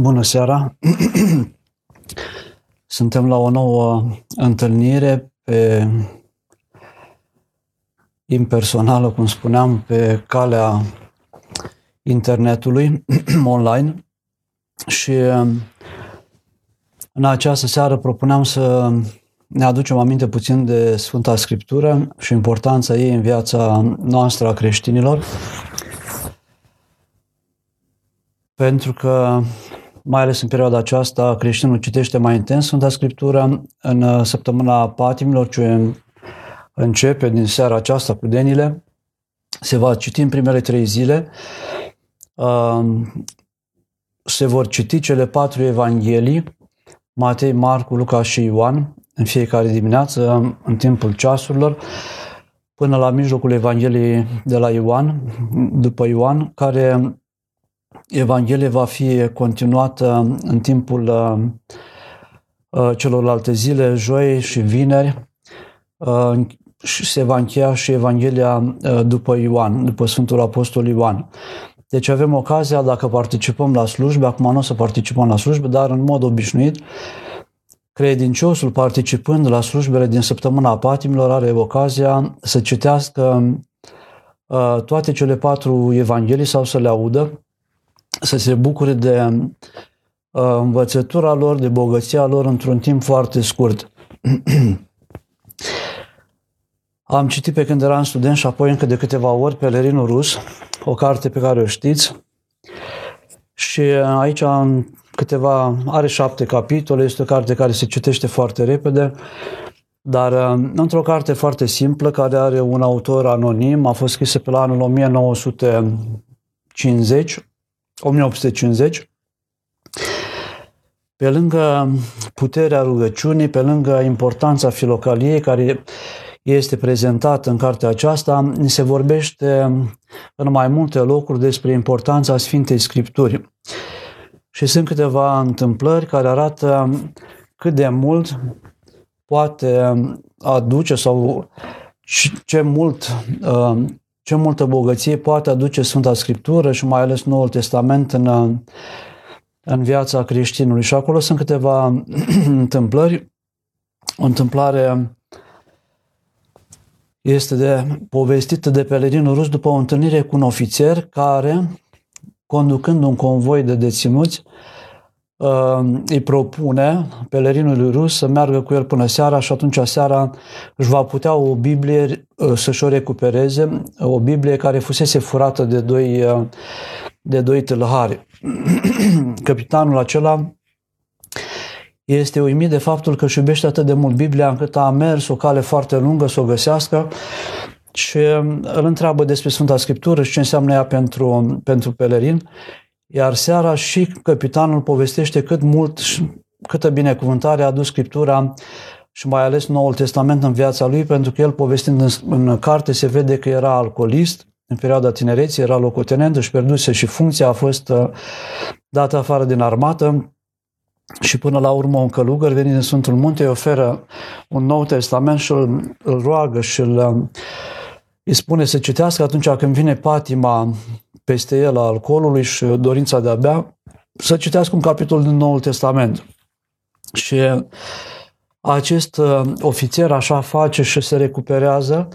Bună seara! Suntem la o nouă întâlnire pe impersonală, cum spuneam, pe calea internetului online și în această seară propuneam să ne aducem aminte puțin de Sfânta Scriptură și importanța ei în viața noastră a creștinilor pentru că mai ales în perioada aceasta, creștinul citește mai intens Sfânta Scriptură în uh, săptămâna patimilor, ce începe din seara aceasta cu denile. Se va citi în primele trei zile. Uh, se vor citi cele patru evanghelii, Matei, Marcu, Luca și Ioan, în fiecare dimineață, în timpul ceasurilor, până la mijlocul Evangheliei de la Ioan, după Ioan, care Evanghelie va fi continuată în timpul uh, uh, celorlalte zile, joi și vineri, uh, și se va încheia și Evanghelia după Ioan, după Sfântul Apostol Ioan. Deci avem ocazia, dacă participăm la slujbe, acum nu o să participăm la slujbe, dar în mod obișnuit, credinciosul participând la slujbele din săptămâna patimilor are ocazia să citească toate cele patru evanghelii sau să le audă să se bucure de uh, învățătura lor, de bogăția lor într-un timp foarte scurt. Am citit pe când eram student și apoi încă de câteva ori Pelerinul Rus, o carte pe care o știți. Și aici am câteva, are șapte capitole, este o carte care se citește foarte repede, dar uh, într-o carte foarte simplă, care are un autor anonim, a fost scrisă pe la anul 1950, 1850, pe lângă puterea rugăciunii, pe lângă importanța filocaliei care este prezentată în cartea aceasta, ni se vorbește în mai multe locuri despre importanța Sfintei Scripturi. Și sunt câteva întâmplări care arată cât de mult poate aduce sau ce mult uh, ce multă bogăție poate aduce Sfânta Scriptură și mai ales Noul Testament în, în viața creștinului. Și acolo sunt câteva întâmplări. O întâmplare este de povestită de pelerinul rus după o întâlnire cu un ofițer care, conducând un convoi de deținuți, Uh, îi propune pelerinului rus să meargă cu el până seara și atunci seara își va putea o Biblie uh, să-și o recupereze, o Biblie care fusese furată de doi, uh, de doi tâlhari. Capitanul acela este uimit de faptul că își iubește atât de mult Biblia încât a mers o cale foarte lungă să o găsească și îl întreabă despre Sfânta Scriptură și ce înseamnă ea pentru, pentru pelerin iar seara și capitanul povestește cât mult, câtă binecuvântare a adus Scriptura și mai ales Noul Testament în viața lui, pentru că el povestind în, în carte se vede că era alcoolist, în perioada tinereții era locotenent, își pierduse și funcția, a fost uh, dată afară din armată și până la urmă un călugăr venit din Sfântul Munte îi oferă un Nou Testament și îl, îl roagă și îl, uh, îi spune să citească atunci când vine patima peste el a alcoolului și dorința de a bea, să citească un capitol din Noul Testament. Și acest uh, ofițer așa face și se recuperează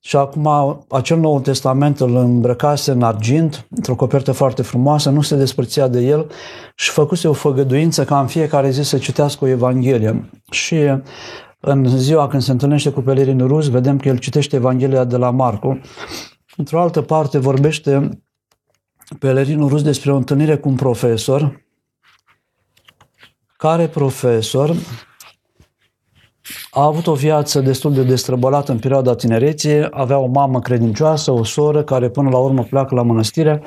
și acum acel Nou Testament îl îmbrăcase în argint, într-o copertă foarte frumoasă, nu se despărțea de el și făcuse o făgăduință ca în fiecare zi să citească o Evanghelie. Și în ziua când se întâlnește cu pelerinul rus, vedem că el citește Evanghelia de la Marcu. Într-o altă parte vorbește pelerinul rus despre o întâlnire cu un profesor, care profesor a avut o viață destul de destrăbălată în perioada tinereții, avea o mamă credincioasă, o soră care până la urmă pleacă la mănăstire,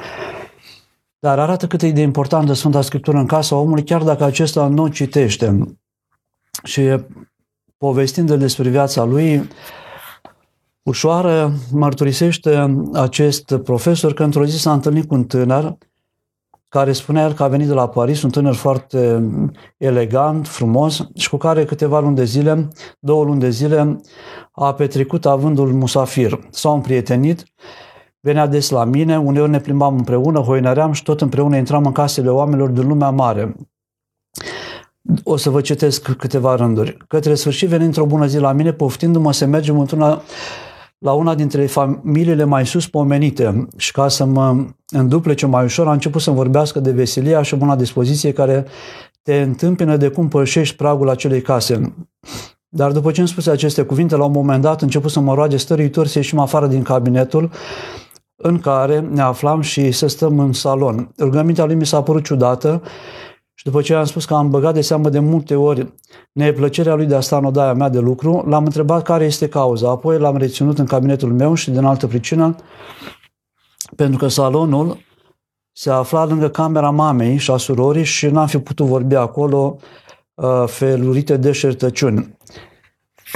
dar arată cât e de importantă Sfânta Scriptură în casa omului, chiar dacă acesta nu citește. Și povestind despre viața lui, ușoară mărturisește acest profesor că într-o zi s-a întâlnit cu un tânăr care spunea el că a venit de la Paris, un tânăr foarte elegant, frumos și cu care câteva luni de zile, două luni de zile, a petrecut avândul musafir. S-au împrietenit venea des la mine, uneori ne plimbam împreună, hoinăream și tot împreună intram în casele oamenilor din lumea mare. O să vă citesc câteva rânduri. Către sfârșit venind într-o bună zi la mine, poftindu-mă să mergem într-una la una dintre familiile mai sus pomenite și ca să mă înduplece mai ușor, a început să-mi vorbească de veselia și buna dispoziție care te întâmpină de cum pășești pragul acelei case. Dar după ce îmi spuse aceste cuvinte, la un moment dat, a început să mă roage stăruitor să ieșim afară din cabinetul în care ne aflam și să stăm în salon. Rugămintea lui mi s-a părut ciudată și după ce am spus că am băgat de seamă de multe ori neplăcerea lui de a sta în odaia mea de lucru, l-am întrebat care este cauza. Apoi l-am reținut în cabinetul meu și din altă pricină, pentru că salonul se afla lângă camera mamei și a surorii și n-am fi putut vorbi acolo uh, felurite de șertăciuni.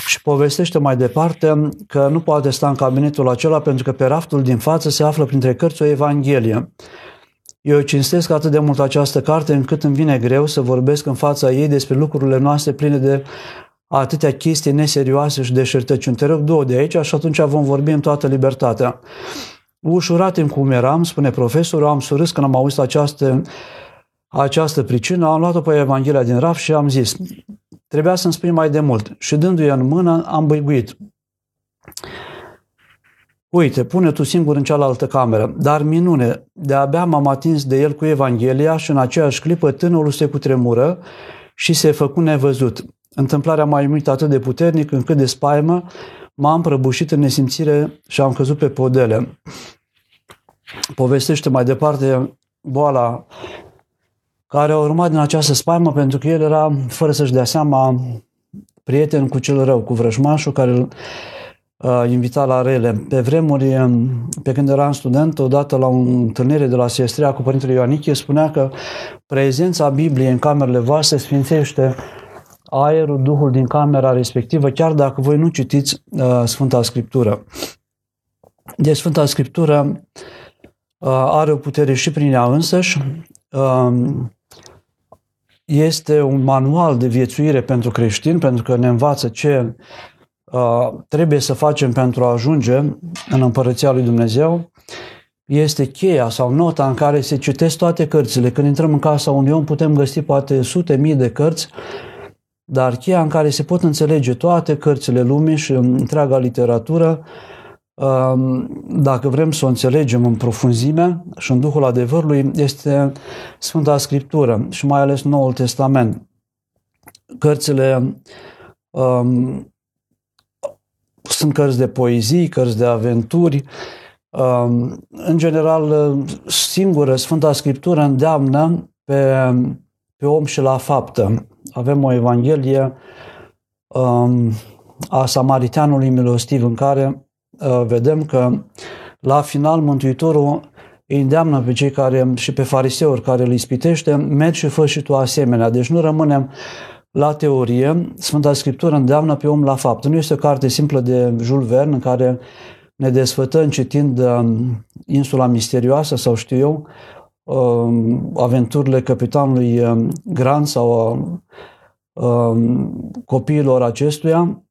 Și povestește mai departe că nu poate sta în cabinetul acela pentru că pe raftul din față se află printre cărți o Evanghelie. Eu cinstesc atât de mult această carte încât îmi vine greu să vorbesc în fața ei despre lucrurile noastre pline de atâtea chestii neserioase și deșertăciuni. Te rog, două de aici și atunci vom vorbi în toată libertatea. Ușurat în cum eram, spune profesorul, am surâs când am auzit această, această pricină, am luat-o pe Evanghelia din raf și am zis, trebuia să-mi spui mai de mult. Și dându-i în mână, am băiguit. Uite, pune tu singur în cealaltă cameră. Dar minune, de-abia m-am atins de el cu Evanghelia și în aceeași clipă tânărul se cutremură și se făcu nevăzut. Întâmplarea m-a imuit atât de puternic încât de spaimă m-am prăbușit în nesimțire și am căzut pe podele. Povestește mai departe boala care a urmat din această spaimă pentru că el era, fără să-și dea seama, prieten cu cel rău, cu vrăjmașul care îl invitat la rele. Pe vremuri, pe când eram student, odată la o întâlnire de la Siestria cu Părintele Ioanichie, spunea că prezența Bibliei în camerele voastre sfințește aerul, Duhul din camera respectivă, chiar dacă voi nu citiți uh, Sfânta Scriptură. Deci Sfânta Scriptură uh, are o putere și prin ea însăși, uh, este un manual de viețuire pentru creștini, pentru că ne învață ce uh, trebuie să facem pentru a ajunge în Împărăția lui Dumnezeu, este cheia sau nota în care se citesc toate cărțile. Când intrăm în casa unui om putem găsi poate sute mii de cărți dar cheia în care se pot înțelege toate cărțile lumii și întreaga literatură, um, dacă vrem să o înțelegem în profunzime și în Duhul adevărului, este Sfânta Scriptură și mai ales Noul Testament. Cărțile um, sunt cărți de poezii, cărți de aventuri. Um, în general, singură Sfânta Scriptură îndeamnă pe, pe om și la faptă avem o Evanghelie um, a Samariteanului milostiv în care uh, vedem că la final Mântuitorul îi îndeamnă pe cei care și pe fariseuri care îl ispitește, mergi și fă și tu asemenea. Deci nu rămânem la teorie, Sfânta Scriptură îndeamnă pe om la fapt. Nu este o carte simplă de Jules Verne în care ne desfătăm citind um, Insula Misterioasă sau știu eu, Um, aventurile capitanului um, Grant sau um, copiilor acestuia,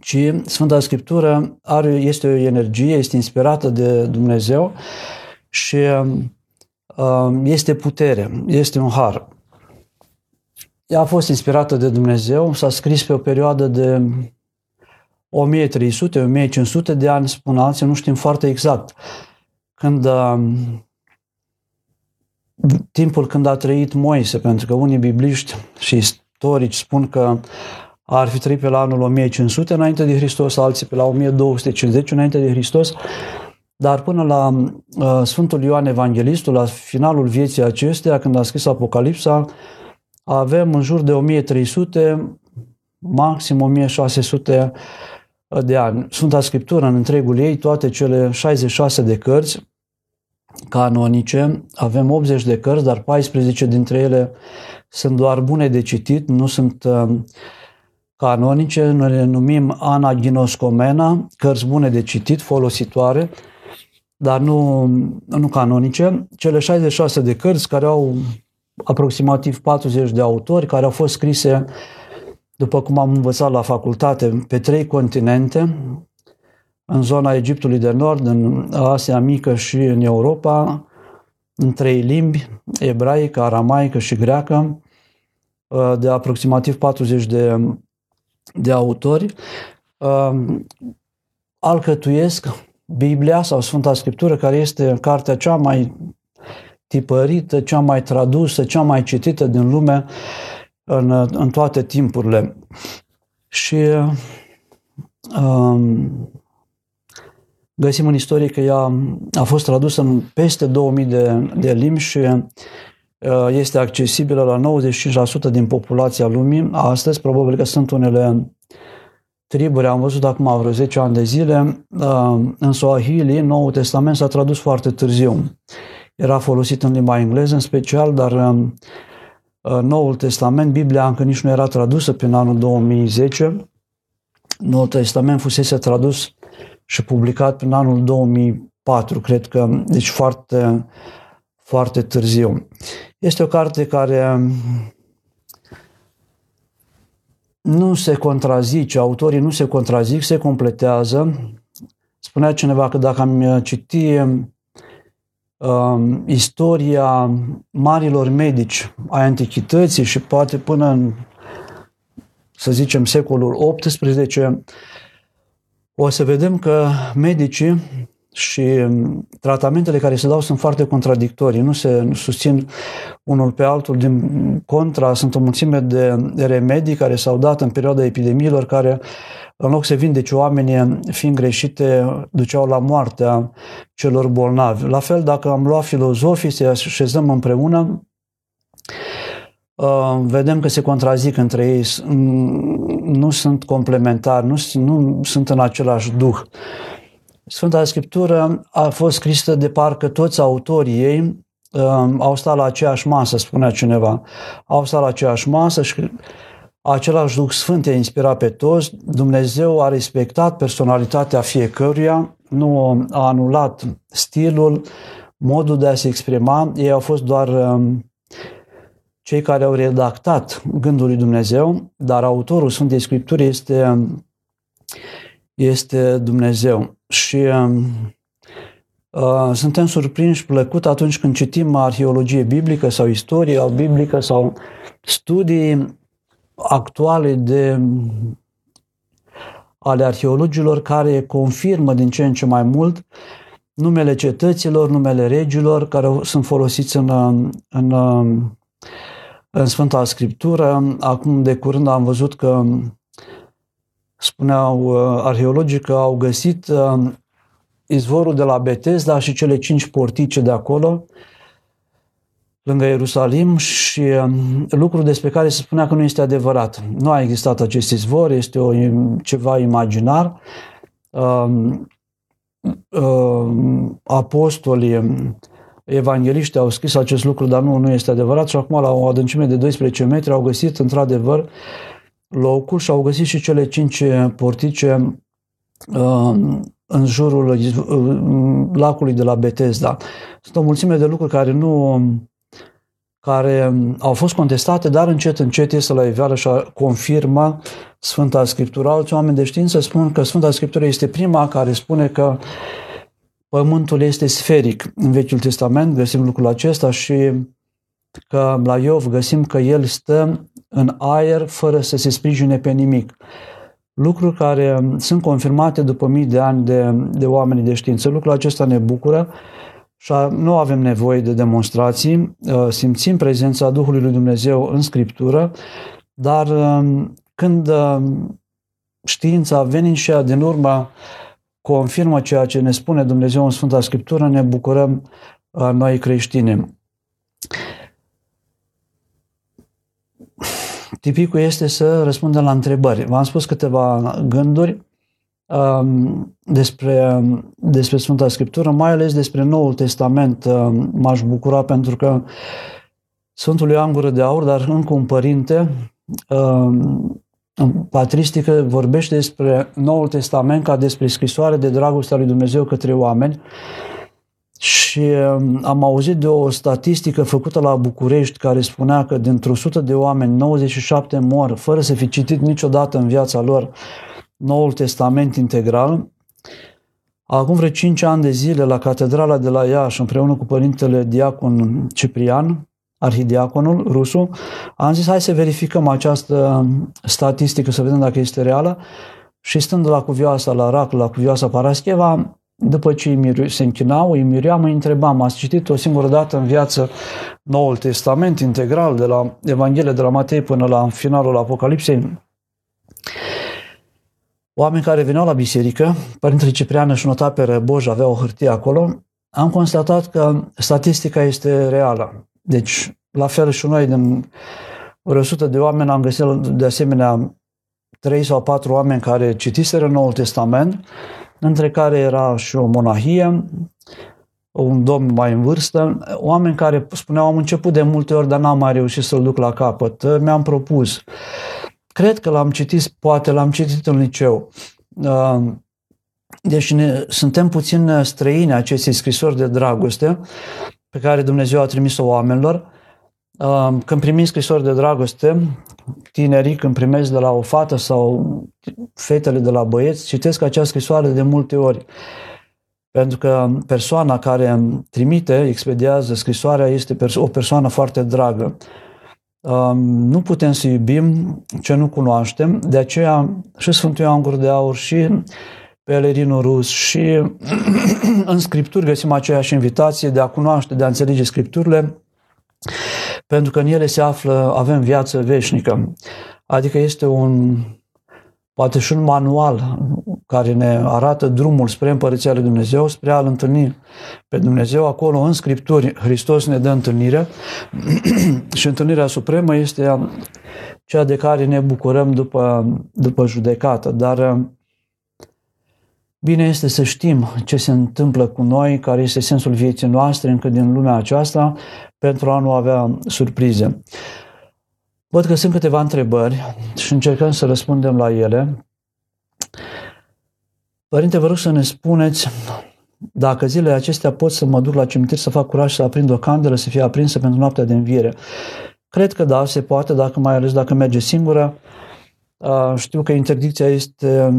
ci Sfânta Scriptură are, este o energie, este inspirată de Dumnezeu și este putere, este un har. Ea a fost inspirată de Dumnezeu, s-a scris pe o perioadă de 1300-1500 de ani, spun alții, nu știm foarte exact. Când timpul când a trăit Moise, pentru că unii bibliști și istorici spun că ar fi trăit pe la anul 1500 înainte de Hristos, alții pe la 1250 înainte de Hristos, dar până la uh, Sfântul Ioan Evanghelistul, la finalul vieții acesteia, când a scris Apocalipsa, avem în jur de 1300, maxim 1600 de ani. Sfânta Scriptură, în întregul ei, toate cele 66 de cărți, canonice. Avem 80 de cărți, dar 14 dintre ele sunt doar bune de citit, nu sunt uh, canonice. Noi le numim anaginoscomena, cărți bune de citit, folositoare, dar nu, nu canonice. Cele 66 de cărți care au aproximativ 40 de autori, care au fost scrise, după cum am învățat la facultate, pe trei continente, în zona Egiptului de Nord, în Asia Mică și în Europa, în trei limbi, ebraică, aramaică și greacă, uh, de aproximativ 40 de, de autori, uh, alcătuiesc Biblia sau Sfânta Scriptură, care este cartea cea mai tipărită, cea mai tradusă, cea mai citită din lume în, în toate timpurile. Și um, găsim în istorie că ea a fost tradusă în peste 2000 de, de limbi și uh, este accesibilă la 95% din populația lumii. Astăzi, probabil că sunt unele triburi, am văzut acum vreo 10 ani de zile, uh, în Swahili, Noul Testament s-a tradus foarte târziu. Era folosit în limba engleză în special, dar um, uh, Noul Testament, Biblia încă nici nu era tradusă prin anul 2010. Noul Testament fusese tradus și publicat prin anul 2004, cred că, deci foarte, foarte târziu. Este o carte care nu se contrazice, autorii nu se contrazic, se completează. Spunea cineva că dacă am citi uh, istoria marilor medici ai antichității și poate până în, să zicem, secolul XVIII, o să vedem că medicii și um, tratamentele care se dau sunt foarte contradictorii, nu se susțin unul pe altul, din contra sunt o mulțime de remedii care s-au dat în perioada epidemiilor care în loc să vindece oamenii fiind greșite, duceau la moartea celor bolnavi. La fel, dacă am luat filozofii să așezăm împreună, uh, vedem că se contrazic între ei, nu sunt complementari, nu, nu sunt în același duh. Sfânta Scriptură a fost scrisă de parcă toți autorii ei um, au stat la aceeași masă, spunea cineva. Au stat la aceeași masă și același Duh Sfânt i-a inspirat pe toți. Dumnezeu a respectat personalitatea fiecăruia, nu a anulat stilul, modul de a se exprima. Ei au fost doar um, cei care au redactat gândul lui Dumnezeu, dar autorul Sfântei Scripturi este, este Dumnezeu. Și um, uh, suntem surprinși plăcut atunci când citim arheologie biblică sau istorie biblică sau studii actuale de ale arheologilor care confirmă din ce în ce mai mult numele cetăților, numele regilor care sunt folosiți în, în, în Sfânta Scriptură. Acum de curând am văzut că spuneau uh, arheologii că au găsit uh, izvorul de la Betesda și cele cinci portice de acolo, lângă Ierusalim și um, lucruri despre care se spunea că nu este adevărat. Nu a existat acest izvor, este o, ceva imaginar. Um, um, apostolii, evangeliști au scris acest lucru, dar nu, nu este adevărat și acum la o adâncime de 12 metri au găsit într-adevăr locul și au găsit și cele cinci portice în jurul lacului de la Betesda. Sunt o mulțime de lucruri care nu care au fost contestate, dar încet, încet este la iveală și confirmă Sfânta Scriptură. Alți oameni de știință spun că Sfânta Scriptură este prima care spune că Pământul este sferic. În Vechiul Testament găsim lucrul acesta și că la Iov găsim că el stă în aer fără să se sprijine pe nimic. Lucruri care sunt confirmate după mii de ani de, de oameni de știință. Lucrul acesta ne bucură și nu avem nevoie de demonstrații, uh, simțim prezența Duhului lui Dumnezeu în Scriptură, dar um, când um, știința venind și din urmă confirmă ceea ce ne spune Dumnezeu în Sfânta Scriptură, ne bucurăm uh, noi creștini. Tipicul este să răspundem la întrebări. V-am spus câteva gânduri Um, despre, despre Sfânta Scriptură, mai ales despre Noul Testament. Um, m-aș bucura pentru că Sfântul Ioan Gură de Aur, dar încă un părinte, um, în patristică vorbește despre Noul Testament ca despre scrisoare de dragoste a lui Dumnezeu către oameni și am auzit de o statistică făcută la București care spunea că dintr-o 100 de oameni, 97 mor fără să fi citit niciodată în viața lor Noul Testament integral Acum vreo 5 ani de zile, la catedrala de la Iași, împreună cu părintele diacon Ciprian, arhidiaconul rusu, am zis hai să verificăm această statistică, să vedem dacă este reală. Și stând la cuvioasa, la rac, la cuvioasa Parascheva, după ce îi se închinau, îi miream, îi întrebam, ați citit o singură dată în viață Noul Testament integral, de la Evanghelia de la Matei până la finalul Apocalipsei? Oameni care veneau la biserică, Părintele Ciprian își nota pe răboj, avea o hârtie acolo, am constatat că statistica este reală. Deci, la fel și noi, din 100 de oameni, am găsit de asemenea trei sau patru oameni care citiseră Noul Testament, între care era și o monahie, un domn mai în vârstă, oameni care spuneau am început de multe ori, dar n-am mai reușit să-l duc la capăt. Mi-am propus. Cred că l-am citit, poate l-am citit în liceu. Uh, deci ne, suntem puțin străini acestei scrisori de dragoste pe care Dumnezeu a trimis-o oamenilor. Uh, când primim scrisori de dragoste, tinerii când primesc de la o fată sau fetele de la băieți, citesc acea scrisoare de multe ori. Pentru că persoana care trimite, expediază scrisoarea, este o persoană foarte dragă. Nu putem să iubim ce nu cunoaștem, de aceea și Sfântul Ioan Gură de Aur și pelerinul rus și în Scripturi găsim aceeași invitație de a cunoaște, de a înțelege Scripturile, pentru că în ele se află, avem viață veșnică. Adică este un, poate și un manual care ne arată drumul spre Împărăția lui Dumnezeu, spre a-L întâlni pe Dumnezeu. Acolo, în Scripturi, Hristos ne dă întâlnire și întâlnirea supremă este cea de care ne bucurăm după, după judecată. Dar bine este să știm ce se întâmplă cu noi, care este sensul vieții noastre încă din lumea aceasta, pentru a nu avea surprize. Văd că sunt câteva întrebări și încercăm să răspundem la ele. Părinte, vă rog să ne spuneți dacă zilele acestea pot să mă duc la cimitir să fac curaj să aprind o candelă, să fie aprinsă pentru noaptea de înviere. Cred că da, se poate, dacă mai ales dacă merge singură. Știu că interdicția este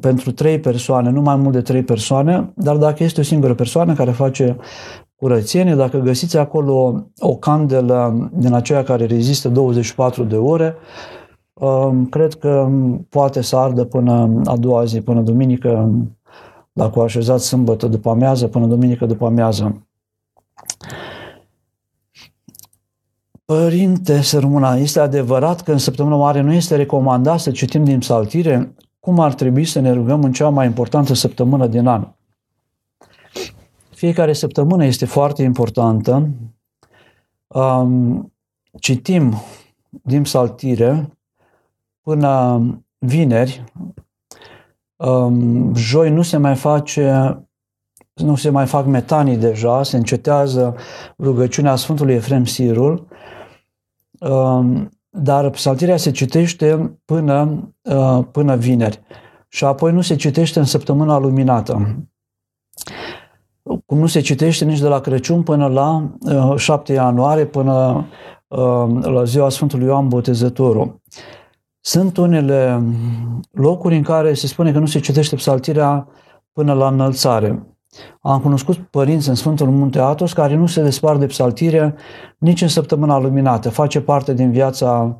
pentru trei persoane, nu mai mult de trei persoane, dar dacă este o singură persoană care face curățenie, dacă găsiți acolo o candelă din aceea care rezistă 24 de ore, um, cred că poate să ardă până a doua zi, până duminică, dacă o așezați sâmbătă după amiază, până duminică după amiază. Părinte Sărmuna, este adevărat că în săptămâna mare nu este recomandat să citim din psaltire? Cum ar trebui să ne rugăm în cea mai importantă săptămână din an? Fiecare săptămână este foarte importantă. Um, citim din saltire până vineri. Um, joi nu se mai face nu se mai fac metanii deja, se încetează rugăciunea Sfântului Efrem Sirul, um, dar psaltirea se citește până, uh, până vineri și apoi nu se citește în săptămâna luminată cum nu se citește nici de la Crăciun până la uh, 7 ianuarie, până uh, la ziua Sfântului Ioan Botezătorul. Sunt unele locuri în care se spune că nu se citește psaltirea până la înălțare. Am cunoscut părinți în Sfântul Munte Atos care nu se despart de psaltire nici în săptămâna luminată. Face parte din viața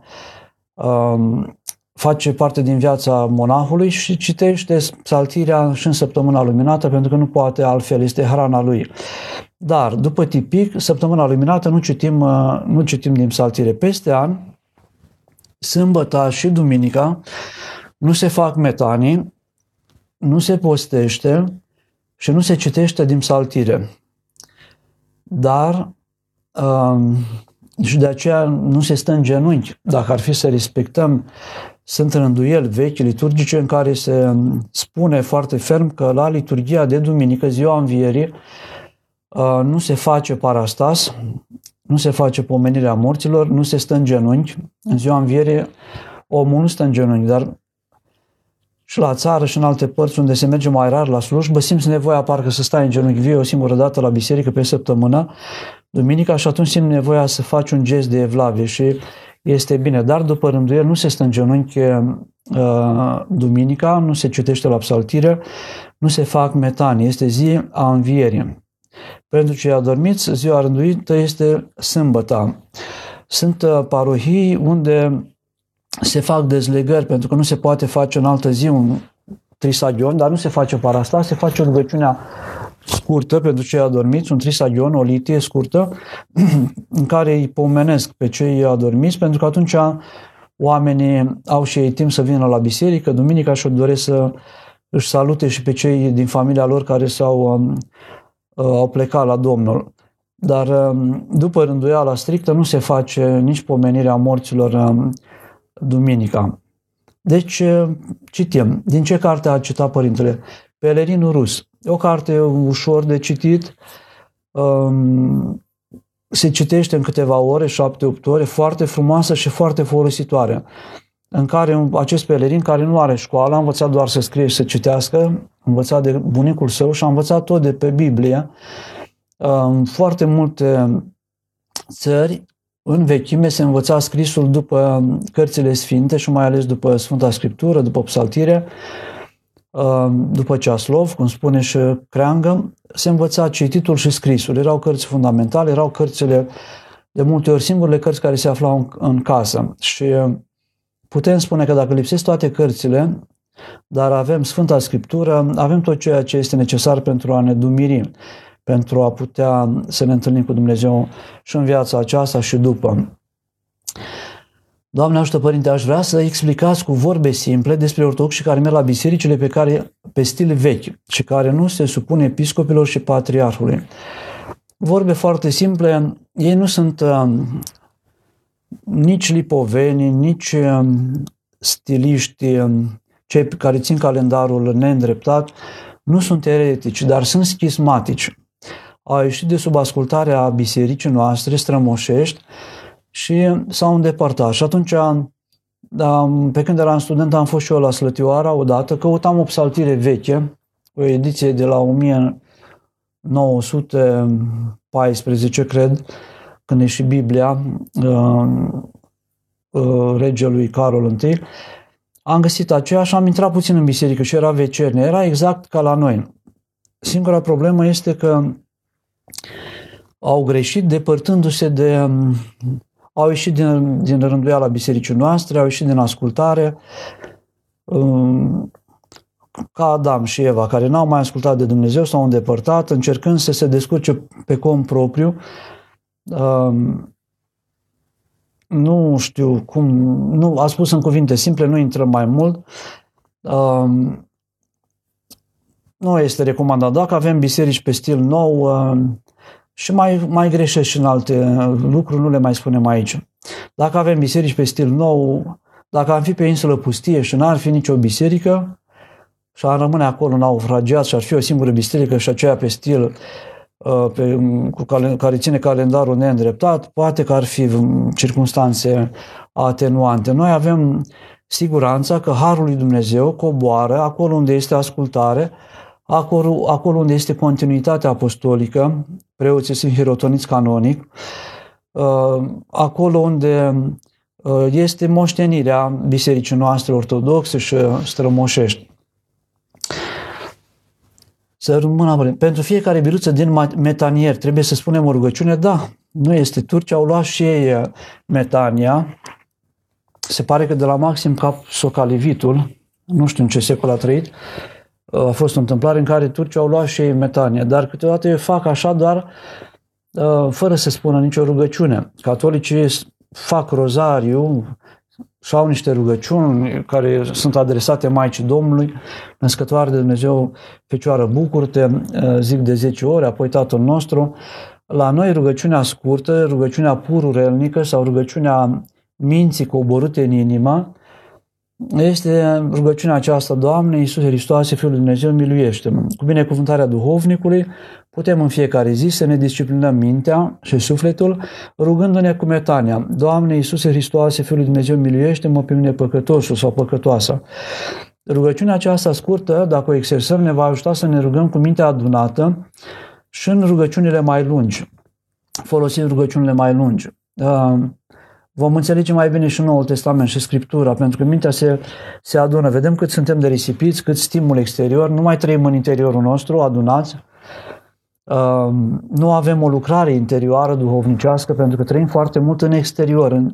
uh, face parte din viața monahului și citește psaltirea și în săptămâna luminată pentru că nu poate altfel, este hrana lui. Dar, după tipic, săptămâna luminată nu citim, uh, nu citim din psaltire. Peste an, sâmbăta și duminica, nu se fac metanii, nu se postește și nu se citește din psaltire. Dar um, și de aceea nu se stă în genunchi. Dacă ar fi să respectăm sunt rânduieli vechi liturgice în care se spune foarte ferm că la liturgia de duminică, ziua învierii, uh, nu se face parastas, nu se face pomenirea morților, nu se stă în genunchi. În ziua învierii omul nu stă în genunchi, dar și la țară și în alte părți unde se merge mai rar la slujbă, simți nevoia parcă să stai în genunchi. Vii o singură dată la biserică pe săptămână, duminica, și atunci simți nevoia să faci un gest de evlavie și este bine, dar după rânduiel nu se stă în genunchi uh, duminica, nu se citește la psaltire, nu se fac metanii, este zi a învierii. Pentru cei adormiți, ziua rânduită este sâmbăta. Sunt uh, parohii unde se fac dezlegări, pentru că nu se poate face în altă zi un trisagion, dar nu se face parasta, se face o rugăciune scurtă pentru cei adormiți, un trisagion, o litie scurtă, în care îi pomenesc pe cei adormiți, pentru că atunci oamenii au și ei timp să vină la biserică, duminica și-o doresc să își salute și pe cei din familia lor care s-au um, uh, au plecat la Domnul. Dar um, după rânduiala strictă nu se face nici pomenirea morților um, duminica. Deci, uh, citim. Din ce carte a citat Părintele? Pelerinul Rus. O carte ușor de citit, se citește în câteva ore, șapte-opt ore, foarte frumoasă și foarte folositoare, în care acest pelerin, care nu are școală, a învățat doar să scrie și să citească, a învățat de bunicul său și a învățat tot de pe Biblie. În foarte multe țări, în vechime, se învăța scrisul după cărțile sfinte și mai ales după Sfânta Scriptură, după psaltire, după ceaslov, cum spune și Creangă, se învăța cititul și scrisul. Erau cărți fundamentale, erau cărțile, de multe ori singurele cărți care se aflau în, în casă. Și putem spune că dacă lipsesc toate cărțile, dar avem Sfânta Scriptură, avem tot ceea ce este necesar pentru a ne dumiri, pentru a putea să ne întâlnim cu Dumnezeu și în viața aceasta și după. Doamne ajută, Părinte, aș vrea să explicați cu vorbe simple despre ortodoxi care merg la bisericile pe care pe stil vechi și care nu se supune episcopilor și patriarhului. Vorbe foarte simple, ei nu sunt uh, nici lipoveni, nici uh, stiliști, uh, cei care țin calendarul neîndreptat, nu sunt eretici, dar sunt schismatici. Au ieșit de sub ascultarea bisericii noastre strămoșești și s-au îndepărtat. Și atunci, pe când eram student, am fost și eu la Slătioara odată, căutam o psaltire veche, o ediție de la 1914, cred, când e și Biblia uh, uh, regelui Carol I, am găsit aceea și am intrat puțin în biserică și era vecerne. Era exact ca la noi. Singura problemă este că au greșit depărtându-se de au ieșit din, din rânduiala bisericii noastre, au ieșit din ascultare, um, ca Adam și Eva, care n-au mai ascultat de Dumnezeu, s-au îndepărtat, încercând să se descurce pe cont propriu. Um, nu știu cum, nu, a spus în cuvinte simple, nu intrăm mai mult. Um, nu este recomandat. Dacă avem biserici pe stil nou, și mai, mai greșesc și în alte lucruri, nu le mai spunem aici. Dacă avem biserici pe stil nou, dacă am fi pe insulă pustie și n-ar fi nicio biserică și ar rămâne acolo naufragiat și ar fi o singură biserică și aceea pe stil uh, pe, cu care, care ține calendarul neîndreptat, poate că ar fi circunstanțe atenuante. Noi avem siguranța că Harul lui Dumnezeu coboară acolo unde este ascultare, acolo, acolo unde este continuitatea apostolică, preoții sunt hirotoniți canonic, uh, acolo unde uh, este moștenirea bisericii noastre ortodoxe și strămoșești. Să rămână Pentru fiecare biruță din metanier trebuie să spunem o rugăciune? Da, nu este. Turcia au luat și ei uh, metania. Se pare că de la Maxim Cap Socalivitul, nu știu în ce secol a trăit, a fost o întâmplare în care turcii au luat și ei metanie, dar câteodată eu fac așa doar uh, fără să spună nicio rugăciune. Catolicii fac rozariu și au niște rugăciuni care sunt adresate Maicii Domnului, născătoare de Dumnezeu, Fecioară, bucurte, uh, zic de 10 ore, apoi Tatăl nostru. La noi rugăciunea scurtă, rugăciunea pururelnică sau rugăciunea minții coborâte în inimă, este rugăciunea aceasta, Doamne Iisuse Hristoase, Fiul lui Dumnezeu, miluiește -mă. Cu binecuvântarea duhovnicului, putem în fiecare zi să ne disciplinăm mintea și sufletul, rugându-ne cu metania, Doamne Iisuse Hristoase, Fiul lui Dumnezeu, miluiește-mă pe mine păcătosul sau păcătoasa. Rugăciunea aceasta scurtă, dacă o exersăm, ne va ajuta să ne rugăm cu mintea adunată și în rugăciunile mai lungi. Folosim rugăciunile mai lungi. Vom înțelege mai bine și Noul Testament și Scriptura, pentru că mintea se, se adună. Vedem cât suntem de risipiți, cât stimul exterior, nu mai trăim în interiorul nostru, adunați. Uh, nu avem o lucrare interioară duhovnicească, pentru că trăim foarte mult în exterior. În,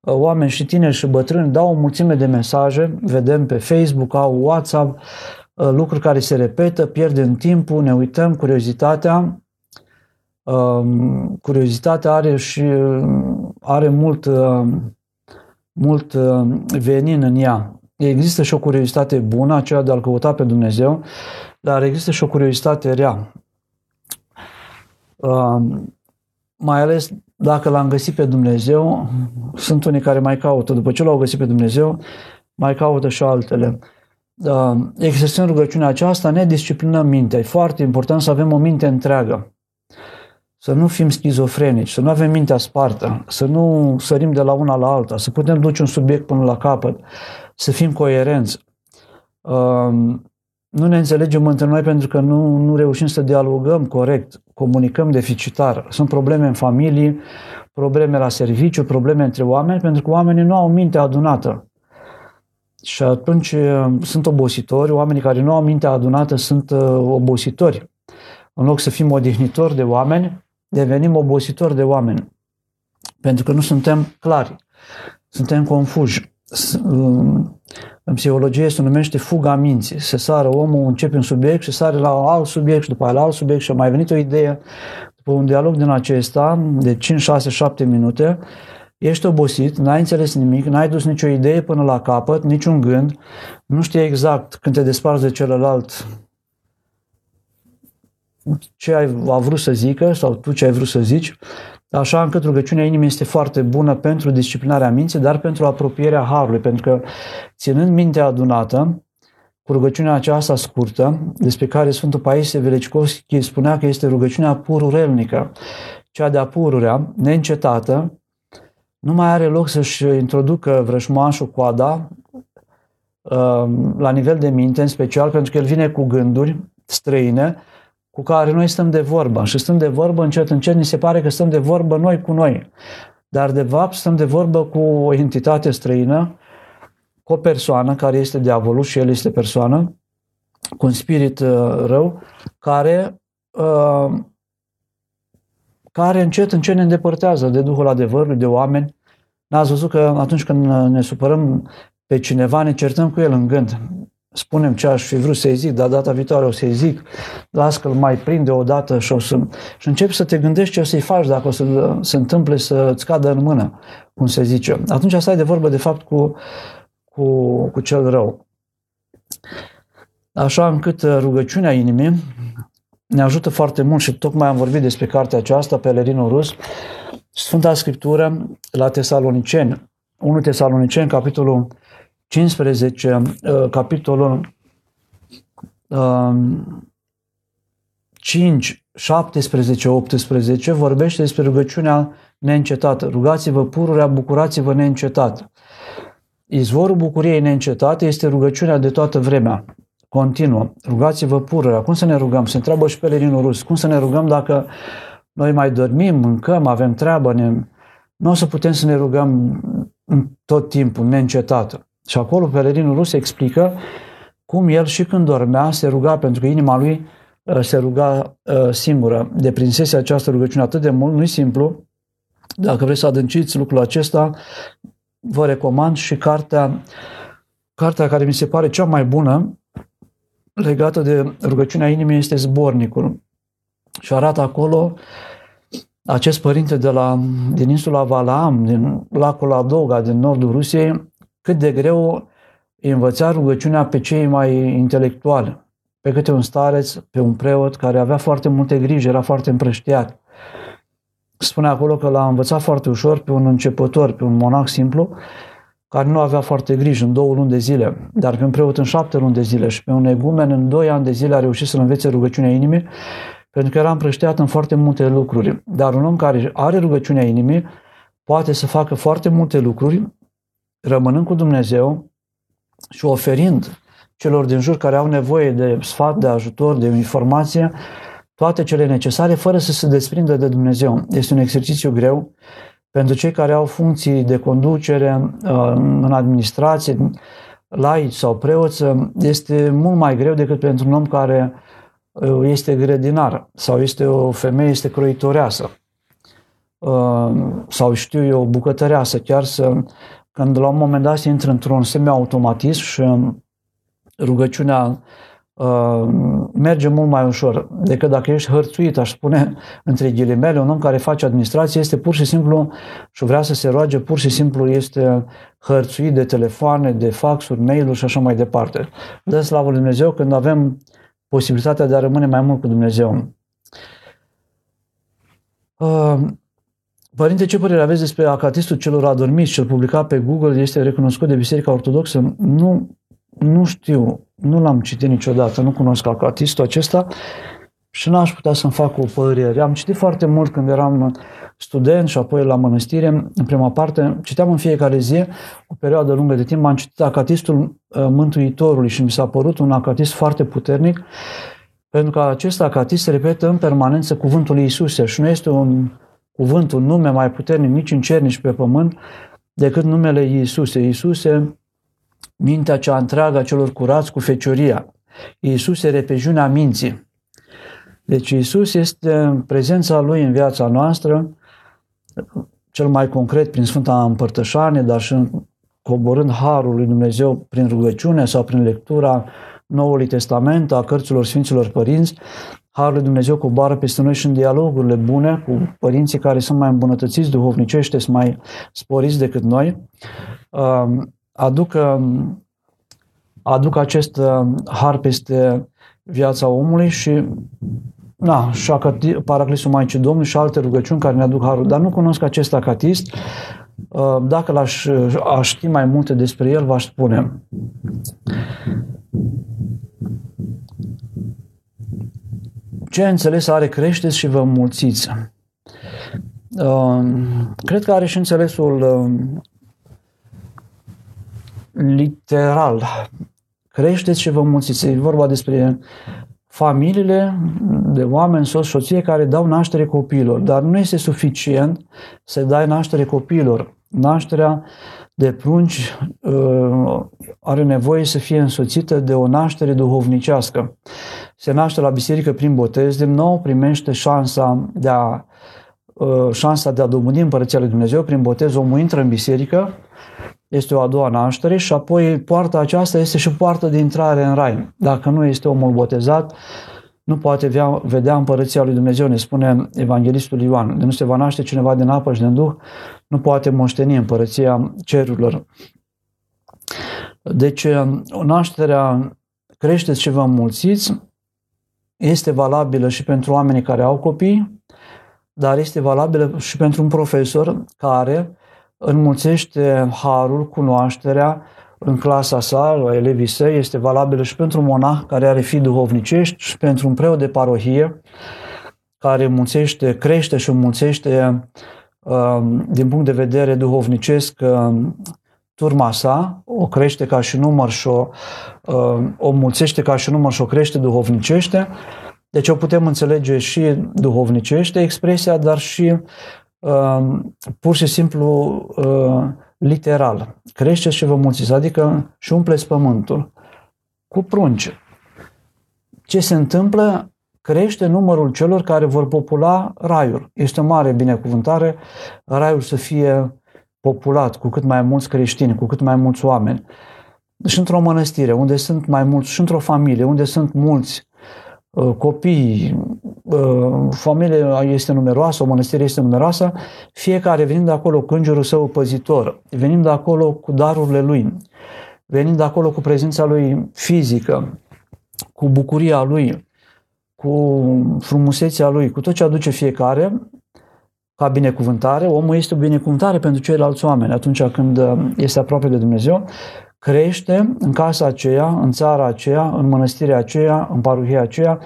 uh, oameni și tineri și bătrâni dau o mulțime de mesaje, vedem pe Facebook, au WhatsApp, uh, lucruri care se repetă, pierdem timpul, ne uităm, curiozitatea, curiozitatea are și are mult, mult venin în ea. Există și o curiozitate bună, aceea de a-L căuta pe Dumnezeu, dar există și o curiozitate rea. Mai ales dacă l-am găsit pe Dumnezeu, sunt unii care mai caută, după ce l-au găsit pe Dumnezeu, mai caută și altele. Exersând rugăciunea aceasta, ne disciplinăm mintea. E foarte important să avem o minte întreagă să nu fim schizofrenici, să nu avem mintea spartă, să nu sărim de la una la alta, să putem duce un subiect până la capăt, să fim coerenți. Um, nu ne înțelegem între noi pentru că nu, nu reușim să dialogăm corect, comunicăm deficitar. Sunt probleme în familie, probleme la serviciu, probleme între oameni, pentru că oamenii nu au minte adunată. Și atunci um, sunt obositori, oamenii care nu au mintea adunată sunt uh, obositori. În loc să fim odihnitori de oameni, devenim obositori de oameni, pentru că nu suntem clari, suntem confuși. În psihologie se numește fuga minții. Se sară omul, începe un subiect și sare la alt subiect și după aia la alt subiect și a mai venit o idee. După un dialog din acesta de 5, 6, 7 minute, ești obosit, n-ai înțeles nimic, n-ai dus nicio idee până la capăt, niciun gând, nu știi exact când te desparți de celălalt ce ai, a vrut să zică sau tu ce ai vrut să zici, așa încât rugăciunea inimii este foarte bună pentru disciplinarea minții, dar pentru apropierea Harului, pentru că ținând mintea adunată, cu rugăciunea aceasta scurtă, despre care Sfântul Paisie Velecicovski spunea că este rugăciunea pururelnică, cea de-a pururea, neîncetată, nu mai are loc să-și introducă vrășmașul coada uh, la nivel de minte, în special pentru că el vine cu gânduri străine, cu care noi stăm de vorbă și stăm de vorbă încet, încet, ni se pare că stăm de vorbă noi cu noi. Dar de fapt stăm de vorbă cu o entitate străină, cu o persoană care este diavolul și el este persoană, cu un spirit uh, rău, care, uh, care încet, încet ne îndepărtează de Duhul adevărului, de oameni. N-ați văzut că atunci când ne supărăm pe cineva, ne certăm cu el în gând spunem ce aș fi vrut să-i zic, dar data viitoare o să-i zic, las că îl mai prinde o dată și o să... Și începi să te gândești ce o să-i faci dacă o să se întâmple să-ți cadă în mână, cum se zice. Atunci asta e de vorbă, de fapt, cu, cu, cu cel rău. Așa încât uh, rugăciunea inimii ne ajută foarte mult și tocmai am vorbit despre cartea aceasta, Pelerinul Rus, Sfânta Scriptură la Tesaloniceni, 1 Tesaloniceni, capitolul 15, uh, capitolul 5, 17, 18 vorbește despre rugăciunea neîncetată. Rugați-vă pururea, bucurați-vă neîncetat. Izvorul bucuriei neîncetate este rugăciunea de toată vremea, continuă. Rugați-vă pururea. Cum să ne rugăm? Se întreabă și pelerinul rus. Cum să ne rugăm dacă noi mai dormim, mâncăm, avem treabă? Ne... Nu o să putem să ne rugăm tot timpul, neîncetat. Și acolo pelerinul rus explică cum el și când dormea se ruga pentru că inima lui uh, se ruga uh, singură. Deprinsese această rugăciune atât de mult, nu-i simplu. Dacă vreți să adânciți lucrul acesta, vă recomand și cartea, cartea care mi se pare cea mai bună legată de rugăciunea inimii este Zbornicul. Și arată acolo acest părinte de la, din insula Valaam, din lacul Adoga, din nordul Rusiei, cât de greu învăța rugăciunea pe cei mai intelectuali, pe câte un stareț, pe un preot care avea foarte multe griji, era foarte împrăștiat. Spune acolo că l-a învățat foarte ușor pe un începător, pe un monac simplu, care nu avea foarte grijă în două luni de zile, dar pe un preot în șapte luni de zile și pe un egumen în doi ani de zile a reușit să învețe rugăciunea inimii, pentru că era împrăștiat în foarte multe lucruri. Dar un om care are rugăciunea inimii poate să facă foarte multe lucruri rămânând cu Dumnezeu și oferind celor din jur care au nevoie de sfat, de ajutor, de informație, toate cele necesare, fără să se desprindă de Dumnezeu. Este un exercițiu greu, Pentru cei care au funcții de conducere în administrație, laici sau preoți, este mult mai greu decât pentru un om care este grădinar sau este o femeie, este croitoreasă sau știu eu, bucătăreasă, chiar să, când la un moment dat se intră într-un semi-automatism și rugăciunea uh, merge mult mai ușor decât dacă ești hărțuit, aș spune, între ghilimele, un om care face administrație este pur și simplu și vrea să se roage, pur și simplu este hărțuit de telefoane, de faxuri, mail-uri și așa mai departe. Dă slavă Lui Dumnezeu când avem posibilitatea de a rămâne mai mult cu Dumnezeu. Uh, Părinte, ce părere aveți despre acatistul celor adormiți, cel publicat pe Google, este recunoscut de Biserica Ortodoxă? Nu, nu știu, nu l-am citit niciodată, nu cunosc acatistul acesta și n-aș putea să-mi fac o părere. Am citit foarte mult când eram student și apoi la mănăstire, în prima parte, citeam în fiecare zi, o perioadă lungă de timp, am citit acatistul uh, Mântuitorului și mi s-a părut un acatist foarte puternic, pentru că acest acatist se repetă în permanență cuvântul lui Iisuse și nu este un cuvânt, un nume mai puternic nici în cer, nici pe pământ, decât numele Iisuse. Iisuse, mintea cea întreagă a celor curați cu fecioria. Iisuse, repejiunea minții. Deci Iisus este prezența Lui în viața noastră, cel mai concret prin Sfânta Împărtășanie, dar și coborând Harul lui Dumnezeu prin rugăciune sau prin lectura Noului Testament, a cărților Sfinților Părinți, Harul lui Dumnezeu coboară peste noi și în dialogurile bune cu părinții care sunt mai îmbunătățiți duhovnicește, sunt mai sporiți decât noi, um, aduc, um, aduc acest um, har peste viața omului și na, și Paraclisul Maicii Domnului și alte rugăciuni care ne aduc harul. Dar nu cunosc acest acatist. Dacă l-aș aș ști mai multe despre el, v-aș spune. Ce înțeles are creșteți și vă mulțiți? Um, cred că are și înțelesul um, literal. Creșteți și vă mulțiți. E vorba despre familiile de oameni, soț, soție care dau naștere copiilor, dar nu este suficient să dai naștere copiilor. Nașterea de prunci uh, are nevoie să fie însoțită de o naștere duhovnicească se naște la biserică prin botez, din nou primește șansa de a, uh, șansa de a domni Împărăția lui Dumnezeu. Prin botez omul intră în biserică, este o a doua naștere și apoi poarta aceasta este și poarta de intrare în rai. Dacă nu este omul botezat, nu poate vedea, vedea împărăția lui Dumnezeu, ne spune Evanghelistul Ioan. De nu se va naște cineva din apă și din Duh, nu poate moșteni împărăția cerurilor. Deci, nașterea creșteți și vă mulțiți, este valabilă și pentru oamenii care au copii, dar este valabilă și pentru un profesor care înmulțește harul, cunoașterea în clasa sa, la elevii săi, este valabilă și pentru un monah care are fi duhovnicești și pentru un preot de parohie care mulțește, crește și mulțește um, din punct de vedere duhovnicesc um, turma sa, o crește ca și număr și o, uh, o mulțește ca și număr și o crește duhovnicește. Deci o putem înțelege și duhovnicește expresia, dar și uh, pur și simplu uh, literal. Creșteți și vă mulțiți, adică și umpleți pământul cu prunce. Ce se întâmplă? Crește numărul celor care vor popula raiul. Este o mare binecuvântare raiul să fie populat cu cât mai mulți creștini, cu cât mai mulți oameni. Și într-o mănăstire, unde sunt mai mulți, și într-o familie, unde sunt mulți uh, copii, uh, familia este numeroasă, o mănăstire este numeroasă, fiecare venind de acolo cu îngerul său păzitor, venind de acolo cu darurile lui, venind de acolo cu prezența lui fizică, cu bucuria lui, cu frumusețea lui, cu tot ce aduce fiecare, ca binecuvântare, omul este o binecuvântare pentru ceilalți oameni atunci când uh, este aproape de Dumnezeu, crește în casa aceea, în țara aceea, în mănăstirea aceea, în parohia aceea,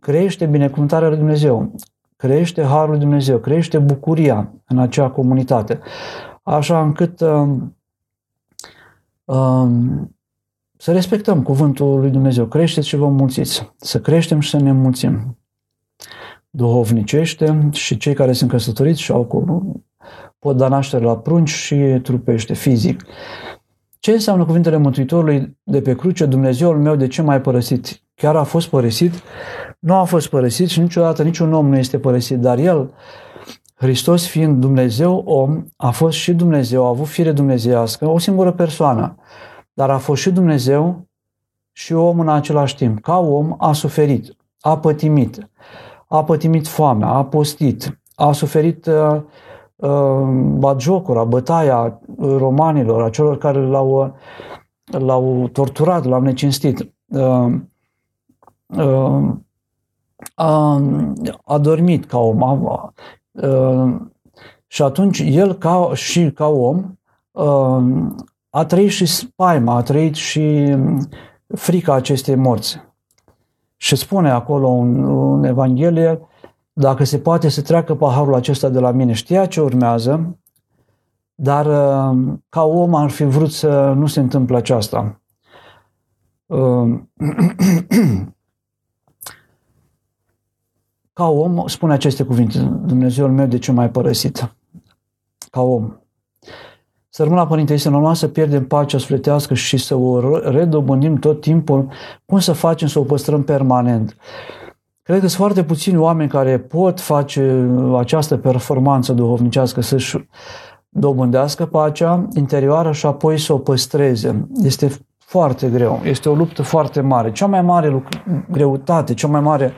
crește binecuvântarea lui Dumnezeu, crește harul lui Dumnezeu, crește bucuria în acea comunitate, așa încât um, um, să respectăm cuvântul lui Dumnezeu. Creșteți și vă mulțiți. Să creștem și să ne mulțim duhovnicește și cei care sunt căsătoriți și au pot da naștere la prunci și trupește, fizic. Ce înseamnă cuvintele Mântuitorului de pe cruce, Dumnezeul meu, de ce m-ai părăsit? Chiar a fost părăsit? Nu a fost părăsit și niciodată niciun om nu este părăsit, dar El, Hristos fiind Dumnezeu om, a fost și Dumnezeu, a avut fire dumnezeiască, o singură persoană, dar a fost și Dumnezeu și om în același timp. Ca om a suferit, a pătimit, a pătimit foamea, a postit, a suferit uh, uh, batjocura, bătaia romanilor, a celor care l-au, l-au torturat, l-au necinstit. Uh, uh, a, a dormit ca om. A, uh, și atunci el ca, și ca om uh, a trăit și spaima, a trăit și frica acestei morți. Și spune acolo în, în Evanghelie, dacă se poate să treacă paharul acesta de la mine, știa ce urmează, dar uh, ca om ar fi vrut să nu se întâmple aceasta. Uh, ca om, spune aceste cuvinte, Dumnezeul meu, de ce mai părăsit? Ca om. Să rămână, Părinte, este normal să pierdem pacea sufletească și să o redobândim tot timpul. Cum să facem să o păstrăm permanent? Cred că sunt foarte puțini oameni care pot face această performanță duhovnicească, să-și dobândească pacea interioară și apoi să o păstreze. Este foarte greu, este o luptă foarte mare. Cea mai mare luc- greutate, cea mai mare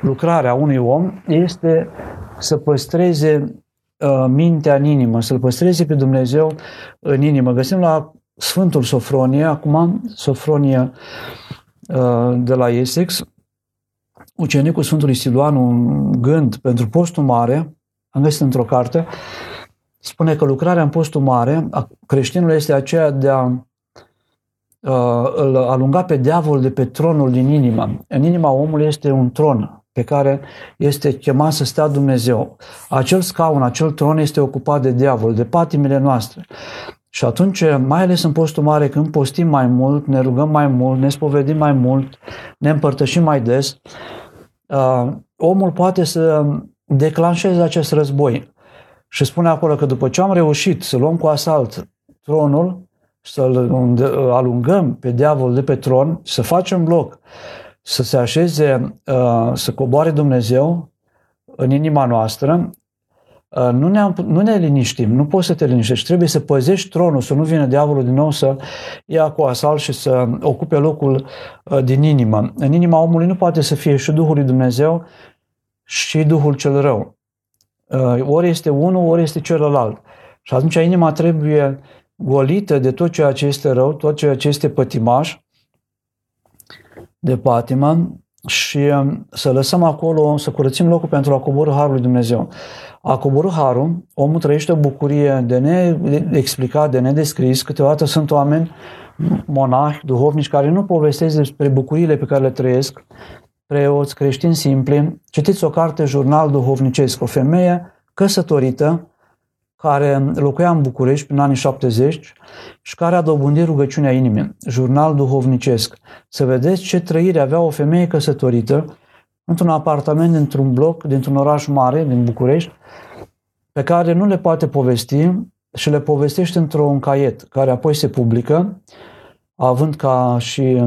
lucrare a unui om este să păstreze uh, mintea în inimă, să-L păstreze pe Dumnezeu în inimă. Găsim la Sfântul Sofronie, acum Sofronie uh, de la Essex, ucenicul Sfântului Siluan, un gând pentru postul mare, am găsit într-o carte, spune că lucrarea în postul mare a creștinului este aceea de a uh, îl alunga pe diavol de pe tronul din inimă. În inima omului este un tron pe care este chemat să stea Dumnezeu. Acel scaun, acel tron este ocupat de diavol, de patimile noastre. Și atunci, mai ales în postul mare, când postim mai mult, ne rugăm mai mult, ne spovedim mai mult, ne împărtășim mai des, uh, omul poate să declanșeze acest război. Și spune acolo că după ce am reușit să luăm cu asalt tronul, să-l alungăm pe diavol de pe tron, să facem loc, să se așeze, uh, să coboare Dumnezeu în inima noastră, uh, nu ne, nu ne liniștim, nu poți să te liniștești, trebuie să păzești tronul, să nu vină diavolul din nou să ia cu asalt și să ocupe locul uh, din inimă. În inima omului nu poate să fie și Duhul lui Dumnezeu și Duhul cel rău. Ori este unul, ori este celălalt. Și atunci inima trebuie golită de tot ceea ce este rău, tot ceea ce este pătimaș, de patimă și um, să lăsăm acolo, să curățim locul pentru a coborâ Harul lui Dumnezeu. A coborâ Harul, omul trăiește o bucurie de neexplicat, de nedescris. Câteodată sunt oameni, monahi, duhovnici, care nu povestesc despre bucuriile pe care le trăiesc, preoți, creștini simpli. Citiți o carte, Jurnal Duhovnicesc, o femeie căsătorită, care locuia în București prin anii 70 și care a dobândit rugăciunea inimii, jurnal duhovnicesc. Să vedeți ce trăire avea o femeie căsătorită într-un apartament dintr-un bloc, dintr-un oraș mare, din București, pe care nu le poate povesti și le povestește într-un caiet, care apoi se publică, având ca și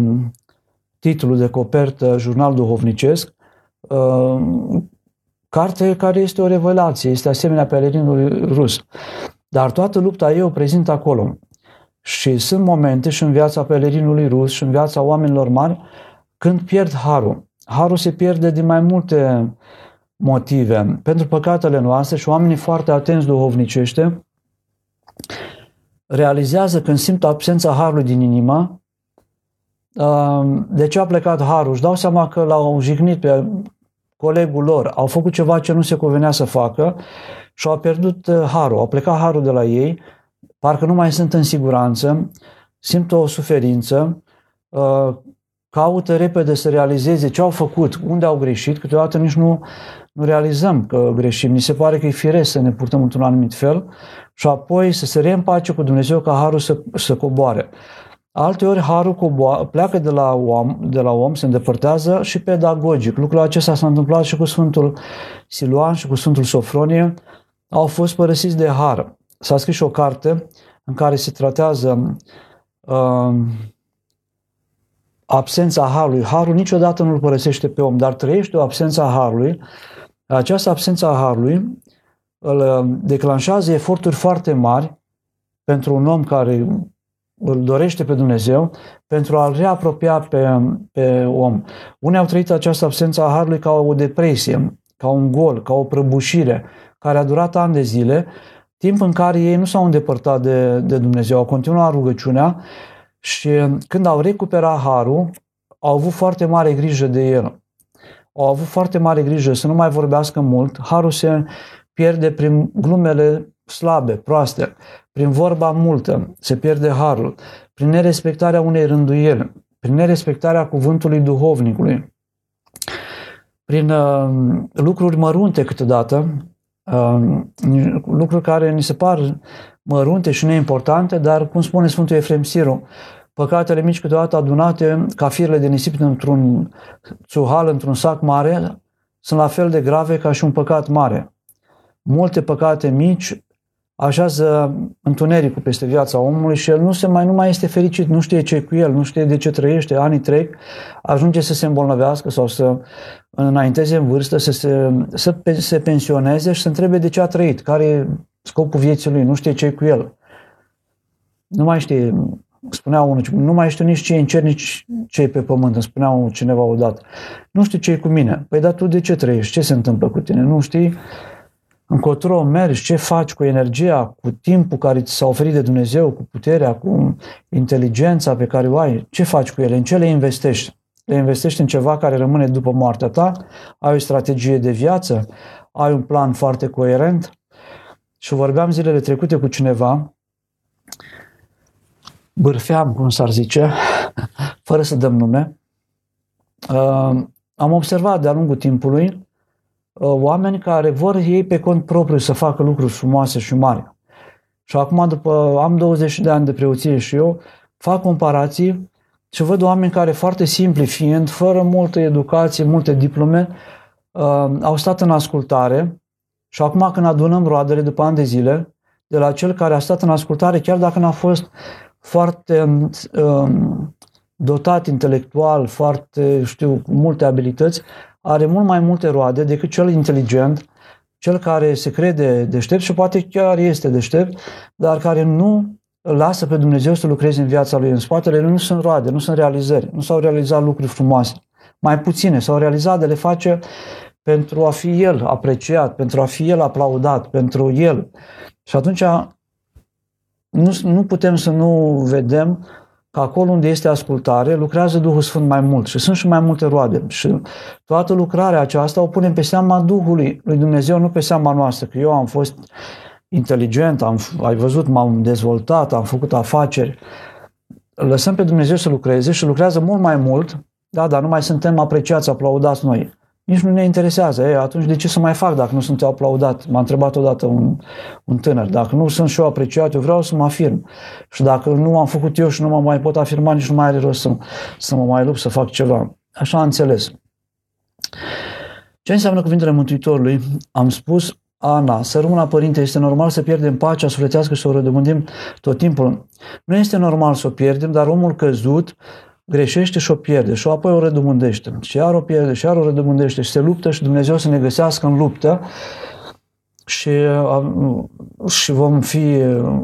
titlul de copertă jurnal duhovnicesc, uh, Carte care este o revelație, este asemenea pelerinului rus. Dar toată lupta ei o prezintă acolo. Și sunt momente și în viața pelerinului rus și în viața oamenilor mari când pierd harul. Harul se pierde din mai multe motive. Pentru păcatele noastre și oamenii foarte atenți duhovnicește realizează când simt absența harului din inimă, uh, de ce a plecat harul? Își dau seama că l-au jignit pe colegul lor. Au făcut ceva ce nu se cuvenea să facă și au pierdut uh, harul, au plecat harul de la ei, parcă nu mai sunt în siguranță, simt o suferință, uh, caută repede să realizeze ce au făcut, unde au greșit, câteodată nici nu, nu realizăm că greșim. Ni se pare că e firesc să ne purtăm într-un anumit fel și apoi să se reîmpace cu Dumnezeu ca harul să, să coboare. Alteori harul cobo- pleacă de la, om, de la om, se îndepărtează și pedagogic. Lucrul acesta s-a întâmplat și cu Sfântul Siluan și cu Sfântul Sofronie. au fost părăsiți de har. S-a scris și o carte în care se tratează uh, absența harului. Harul niciodată nu îl părăsește pe om, dar trăiește o absență a harului. Această absență a harului îl uh, declanșează eforturi foarte mari pentru un om care îl dorește pe Dumnezeu pentru a-l reapropia pe, pe om. Unii au trăit această absență a Harului ca o depresie, ca un gol, ca o prăbușire, care a durat ani de zile, timp în care ei nu s-au îndepărtat de, de Dumnezeu, au continuat rugăciunea și când au recuperat Harul, au avut foarte mare grijă de el. Au avut foarte mare grijă să nu mai vorbească mult. Harul se pierde prin glumele slabe, proaste, prin vorba multă se pierde harul, prin nerespectarea unei rânduieli, prin nerespectarea cuvântului duhovnicului, prin uh, lucruri mărunte câteodată, uh, lucruri care ni se par mărunte și neimportante, dar, cum spune Sfântul Efrem Siru, păcatele mici câteodată adunate ca firele de nisip într-un țuhal, într-un sac mare, sunt la fel de grave ca și un păcat mare. Multe păcate mici așează întunericul peste viața omului și el nu, se mai, nu mai este fericit, nu știe ce cu el, nu știe de ce trăiește, anii trec, ajunge să se îmbolnăvească sau să înainteze în vârstă, să se, să se pensioneze și să întrebe de ce a trăit, care e scopul vieții lui, nu știe ce cu el. Nu mai știe, spunea unul, nu mai știu nici ce e în cer, nici ce e pe pământ, îmi spunea cineva odată. Nu știu ce e cu mine. Păi dar tu de ce trăiești? Ce se întâmplă cu tine? Nu știi? încotro mergi, ce faci cu energia, cu timpul care ți s-a oferit de Dumnezeu, cu puterea, cu inteligența pe care o ai, ce faci cu ele, în ce le investești? Le investești în ceva care rămâne după moartea ta? Ai o strategie de viață? Ai un plan foarte coerent? Și vorbeam zilele trecute cu cineva, bârfeam, cum s-ar zice, fără să dăm nume. Uh, am observat de-a lungul timpului Uh, oameni care vor ei pe cont propriu să facă lucruri frumoase și mari. Și acum, după am 20 de ani de preoție și eu, fac comparații și văd oameni care, foarte simpli fiind, fără multă educație, multe diplome, uh, au stat în ascultare și acum când adunăm roadele după ani de zile, de la cel care a stat în ascultare, chiar dacă n-a fost foarte um, dotat intelectual, foarte, știu, cu multe abilități, are mult mai multe roade decât cel inteligent, cel care se crede deștept și poate chiar este deștept, dar care nu lasă pe Dumnezeu să lucreze în viața lui. În spatele lui nu sunt roade, nu sunt realizări, nu s-au realizat lucruri frumoase. Mai puține s-au realizat de le face pentru a fi el apreciat, pentru a fi el aplaudat, pentru el. Și atunci nu, nu putem să nu vedem că acolo unde este ascultare, lucrează Duhul Sfânt mai mult și sunt și mai multe roade. Și toată lucrarea aceasta o punem pe seama Duhului lui Dumnezeu, nu pe seama noastră, că eu am fost inteligent, am, ai văzut, m-am dezvoltat, am făcut afaceri. Lăsăm pe Dumnezeu să lucreze și lucrează mult mai mult, da, dar nu mai suntem apreciați, aplaudați noi nici nu ne interesează. Ei, atunci de ce să mai fac dacă nu sunt eu aplaudat? M-a întrebat odată un, un tânăr. Dacă nu sunt și eu apreciat, eu vreau să mă afirm. Și dacă nu am făcut eu și nu mă mai pot afirma, nici nu mai are rost să, să mă mai lupt să fac ceva. Așa am înțeles. Ce înseamnă cuvintele Mântuitorului? Am spus, Ana, să rămână părinte, este normal să pierdem pacea sufletească și să o rădămândim tot timpul. Nu este normal să o pierdem, dar omul căzut greșește și o pierde și apoi o rădămândește și iar o pierde și iar o rădămândește și se luptă și Dumnezeu să ne găsească în luptă și, și vom fi,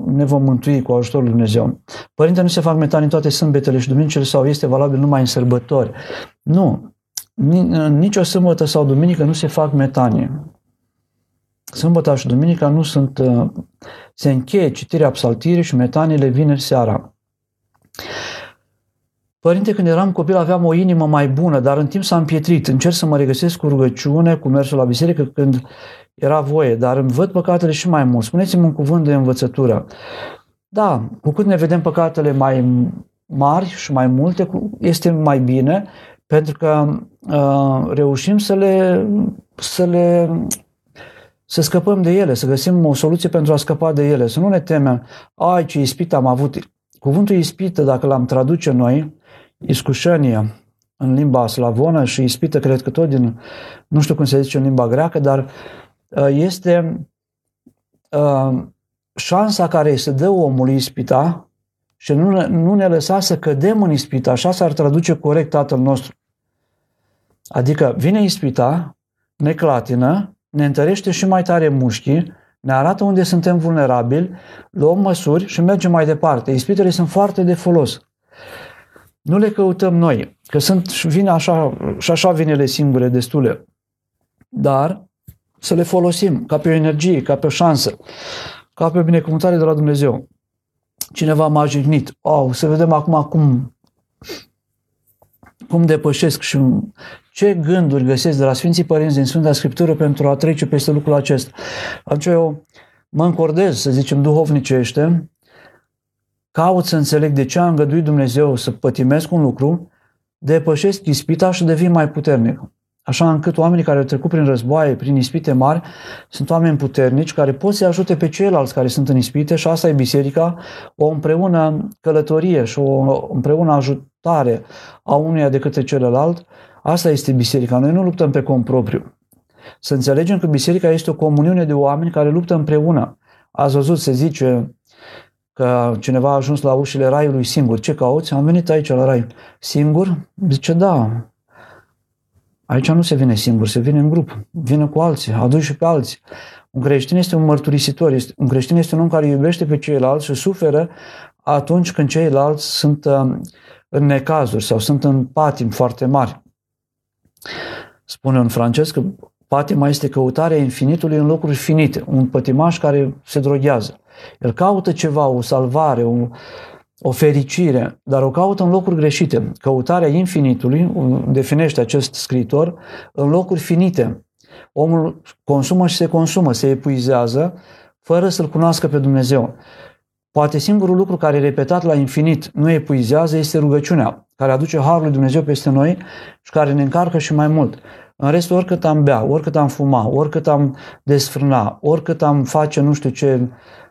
ne vom mântui cu ajutorul lui Dumnezeu. Părinte, nu se fac metanii toate sâmbetele și duminicile sau este valabil numai în sărbători. Nu. Nici o sâmbătă sau duminică nu se fac metanii. Sâmbăta și duminica nu sunt... Se încheie citirea psaltirii și metaniile vineri seara. Părinte, când eram copil aveam o inimă mai bună, dar în timp s-a împietrit. Încerc să mă regăsesc cu rugăciune, cu mersul la biserică când era voie, dar îmi văd păcatele și mai mult. Spuneți-mi un cuvânt de învățătură. Da, cu cât ne vedem păcatele mai mari și mai multe, este mai bine, pentru că uh, reușim să le, să le să scăpăm de ele, să găsim o soluție pentru a scăpa de ele, să nu ne temem, ai ce ispită am avut. Cuvântul ispită, dacă l-am traduce noi, iscușenie în limba slavonă și ispită, cred că tot din, nu știu cum se zice în limba greacă, dar uh, este uh, șansa care se dă omului ispita și nu ne, nu ne lăsa să cădem în ispita, așa s-ar traduce corect Tatăl nostru. Adică vine ispita, ne clatină, ne întărește și mai tare mușchii, ne arată unde suntem vulnerabili, luăm măsuri și mergem mai departe. Ispitele sunt foarte de folos. Nu le căutăm noi, că sunt, vine așa, și așa vinele singure destule. Dar să le folosim ca pe o energie, ca pe o șansă, ca pe o binecuvântare de la Dumnezeu. Cineva m-a jignit. Oh, să vedem acum cum, cum depășesc și ce gânduri găsesc de la Sfinții Părinți din Sfânta Scriptură pentru a trece peste lucrul acesta. Atunci eu mă încordez, să zicem, duhovnicește, caut să înțeleg de ce a îngăduit Dumnezeu să pătimesc un lucru, depășesc ispita și devin mai puternic. Așa încât oamenii care au trecut prin războaie, prin ispite mari, sunt oameni puternici care pot să ajute pe ceilalți care sunt în ispite și asta e biserica, o împreună călătorie și o împreună ajutare a unuia de către celălalt. Asta este biserica. Noi nu luptăm pe cont propriu. Să înțelegem că biserica este o comuniune de oameni care luptă împreună. Ați văzut, se zice că cineva a ajuns la ușile raiului singur. Ce cauți? Am venit aici la rai. Singur? Zice, da, Aici nu se vine singur, se vine în grup, vine cu alții, aduci și pe alții. Un creștin este un mărturisitor, este, un creștin este un om care iubește pe ceilalți și suferă atunci când ceilalți sunt uh, în necazuri sau sunt în patim foarte mari. Spune un francez că patima este căutarea infinitului în locuri finite, un pătimaș care se droghează. El caută ceva, o salvare, o, o fericire, dar o caută în locuri greșite. Căutarea infinitului, definește acest scriitor, în locuri finite. Omul consumă și se consumă, se epuizează, fără să-L cunoască pe Dumnezeu. Poate singurul lucru care e repetat la infinit nu epuizează este rugăciunea, care aduce Harul lui Dumnezeu peste noi și care ne încarcă și mai mult. În rest, oricât am bea, oricât am fuma, oricât am desfrâna, oricât am face nu știu ce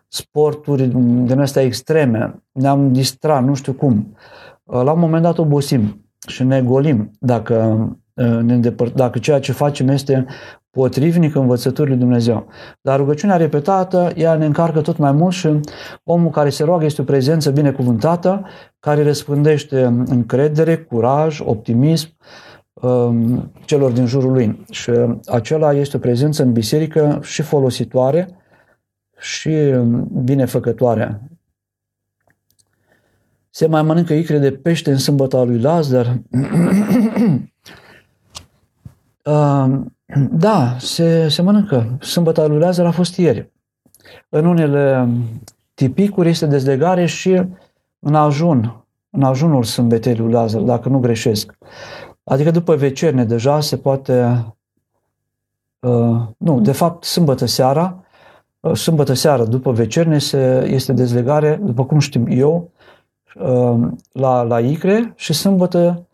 sporturi din astea extreme, ne-am distrat, nu știu cum. La un moment dat obosim și ne golim dacă, ne îndepăr- dacă ceea ce facem este potrivnic învățăturii lui Dumnezeu. Dar rugăciunea repetată, ea ne încarcă tot mai mult și omul care se roagă este o prezență binecuvântată, care răspândește încredere, curaj, optimism um, celor din jurul lui. Și acela este o prezență în biserică și folositoare, și um, binefăcătoarea. Se mai mănâncă icre de pește în sâmbăta lui Lazar. Um, da, se, se mănâncă. Sâmbăta lui Lazar a fost ieri. În unele tipicuri este dezlegare și în ajun, în ajunul sâmbetei lui Lazar, dacă nu greșesc. Adică după vecerne deja se poate, uh, nu, de fapt sâmbătă seara, Uh, sâmbătă seară, după vecerne, se, este dezlegare, după cum știm eu, uh, la, la Icre și sâmbătă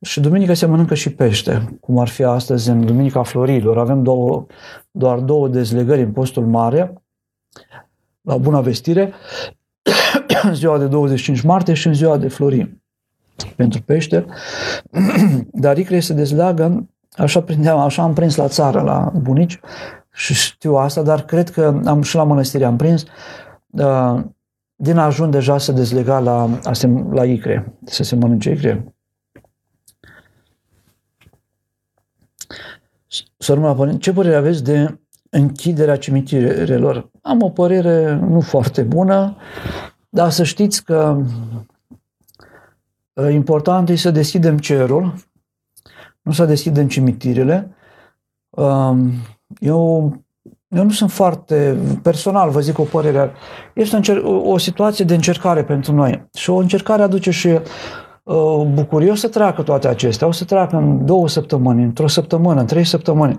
și duminică se mănâncă și pește, cum ar fi astăzi în Duminica Florilor. Avem două, doar două dezlegări în postul mare, la Buna Vestire, în ziua de 25 martie și în ziua de Florin pentru pește. Dar Icre se dezleagă, așa, prindeam, așa am prins la țară, la bunici, și știu asta, dar cred că am și la mănăstire am prins, uh, din ajun deja să dezlega la, la icre, să se mănânce icre. Sărmâna Părinte, ce părere aveți de închiderea cimitirelor? Am o părere nu foarte bună, dar să știți că uh, important e să deschidem cerul, nu să deschidem cimitirele. Um, eu, eu nu sunt foarte, personal vă zic o părere, este încer- o, o situație de încercare pentru noi și o încercare aduce și uh, bucurie. O să treacă toate acestea, o să treacă în două săptămâni, într-o săptămână, în trei săptămâni.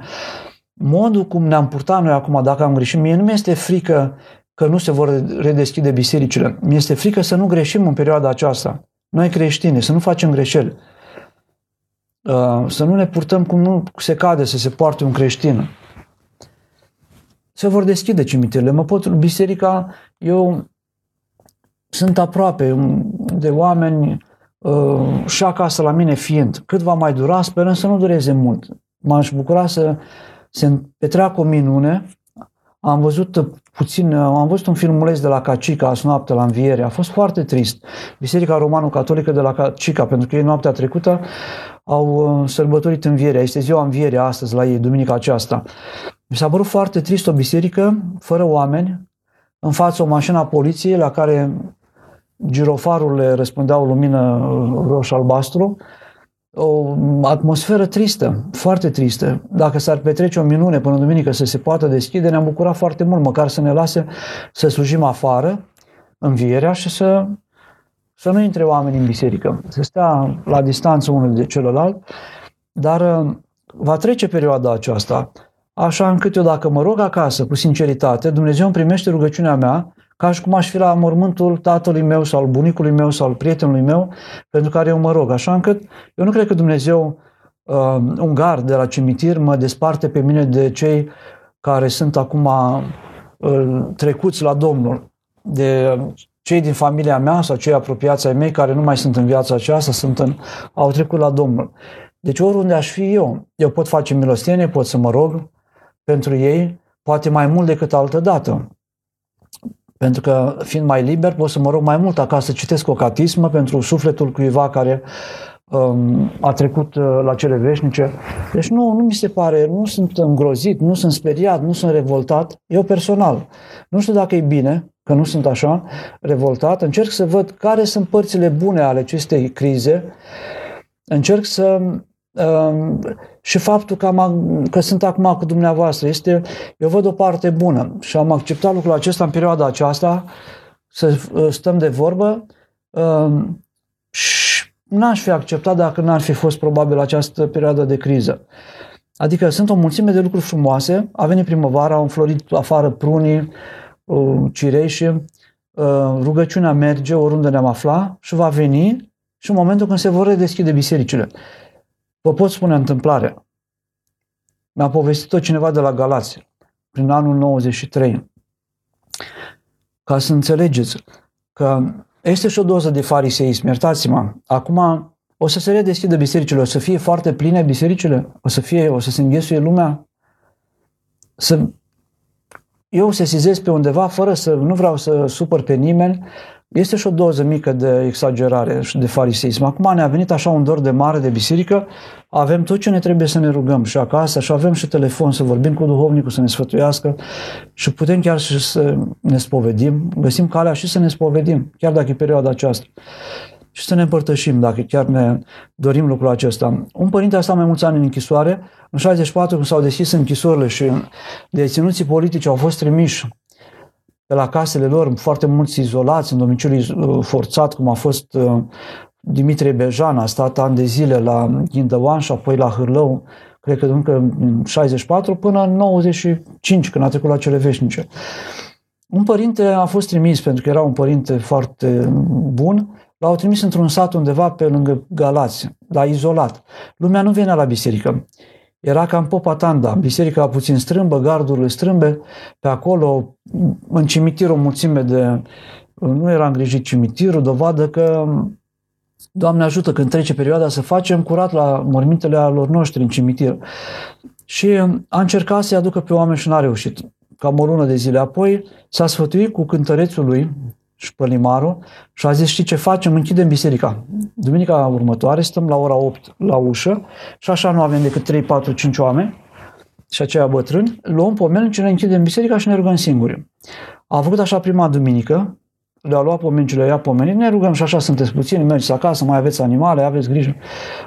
Modul cum ne-am purtat noi acum, dacă am greșit, mie nu mi-este frică că nu se vor redeschide bisericile. Mi-este frică să nu greșim în perioada aceasta. Noi creștini, să nu facem greșeli. Uh, să nu ne purtăm cum nu se cade să se poarte un creștin se vor deschide cimitirele. Mă pot, biserica, eu sunt aproape de oameni uh, și acasă la mine fiind. Cât va mai dura, sperăm să nu dureze mult. M-aș bucura să se petreacă o minune am văzut puțin, am văzut un filmuleț de la Cacica azi noapte la înviere. A fost foarte trist. Biserica Romano-Catolică de la Cacica, pentru că ei noaptea trecută au uh, sărbătorit învierea. Este ziua învierii astăzi la ei, duminica aceasta. Mi s-a părut foarte trist o biserică fără oameni, în față o mașină a poliției la care girofarurile răspundeau lumină uh, roșu-albastru, o atmosferă tristă, foarte tristă. Dacă s-ar petrece o minune până duminică să se poată deschide, ne-am bucurat foarte mult, măcar să ne lase să slujim afară, învierea și să, să nu intre oameni în biserică, să stea la distanță unul de celălalt, dar uh, va trece perioada aceasta, așa încât eu dacă mă rog acasă cu sinceritate, Dumnezeu îmi primește rugăciunea mea ca și cum aș fi la mormântul tatălui meu sau al bunicului meu sau al prietenului meu pentru care eu mă rog. Așa încât eu nu cred că Dumnezeu, uh, un gard de la cimitir, mă desparte pe mine de cei care sunt acum uh, trecuți la Domnul, de cei din familia mea sau cei apropiați ai mei care nu mai sunt în viața aceasta, sunt în, au trecut la Domnul. Deci oriunde aș fi eu, eu pot face milostenie, pot să mă rog pentru ei, poate mai mult decât altă dată. Pentru că, fiind mai liber, pot să mă rog mai mult acasă, să citesc o catismă pentru sufletul cuiva care um, a trecut uh, la cele veșnice. Deci nu, nu mi se pare, nu sunt îngrozit, nu sunt speriat, nu sunt revoltat. Eu personal. Nu știu dacă e bine, că nu sunt așa, revoltat. Încerc să văd care sunt părțile bune ale acestei crize. Încerc să și faptul că, am, că sunt acum cu dumneavoastră este, eu văd o parte bună și am acceptat lucrul acesta în perioada aceasta, să uh, stăm de vorbă um, și n-aș fi acceptat dacă n-ar fi fost probabil această perioadă de criză. Adică sunt o mulțime de lucruri frumoase, a venit primăvara, au înflorit afară prunii, uh, cireși, uh, rugăciunea merge oriunde ne-am afla și va veni și în momentul când se vor redeschide bisericile. Vă pot spune întâmplare. Mi-a povestit-o cineva de la Galați, prin anul 93. Ca să înțelegeți că este și o doză de fariseism, iertați-mă. Acum o să se redeschidă bisericile, o să fie foarte pline bisericile, o să, fie, o să se înghesuie lumea. Să, eu se sizez pe undeva fără să, nu vreau să supăr pe nimeni, este și o doză mică de exagerare și de fariseism. Acum ne-a venit așa un dor de mare de biserică, avem tot ce ne trebuie să ne rugăm și acasă și avem și telefon să vorbim cu duhovnicul, să ne sfătuiască și putem chiar și să ne spovedim, găsim calea și să ne spovedim, chiar dacă e perioada aceasta. Și să ne împărtășim dacă chiar ne dorim lucrul acesta. Un părinte a stat mai mulți ani în închisoare, în 64 când s-au deschis închisorile și deținuții politici au fost trimiși pe la casele lor, foarte mulți izolați în domiciliu uh, forțat, cum a fost uh, Dimitrie Bejan, a stat ani de zile la Ghindăvan și apoi la Hârlău, cred că încă în 64 până în 95, când a trecut la cele veșnice. Un părinte a fost trimis, pentru că era un părinte foarte bun, l-au trimis într-un sat undeva pe lângă Galați, la izolat. Lumea nu venea la biserică. Era cam popa tanda, biserica puțin strâmbă, gardurile strâmbe, pe acolo, în cimitir o mulțime de... Nu era îngrijit cimitirul, dovadă că Doamne ajută când trece perioada să facem curat la mormintele alor noștri în cimitir. Și a încercat să-i aducă pe oameni și n-a reușit. Cam o lună de zile apoi s-a sfătuit cu cântărețul lui și șpălimarul și a zis, știi ce facem? Închidem biserica. Duminica următoare stăm la ora 8 la ușă și așa nu avem decât 3, 4, 5 oameni și aceia bătrâni, luăm pomelnici, ne închidem biserica și ne rugăm singuri. A făcut așa prima duminică, le-a luat pomenci, le-a pomenit, ne rugăm și așa sunteți puțini, mergeți acasă, mai aveți animale, aveți grijă.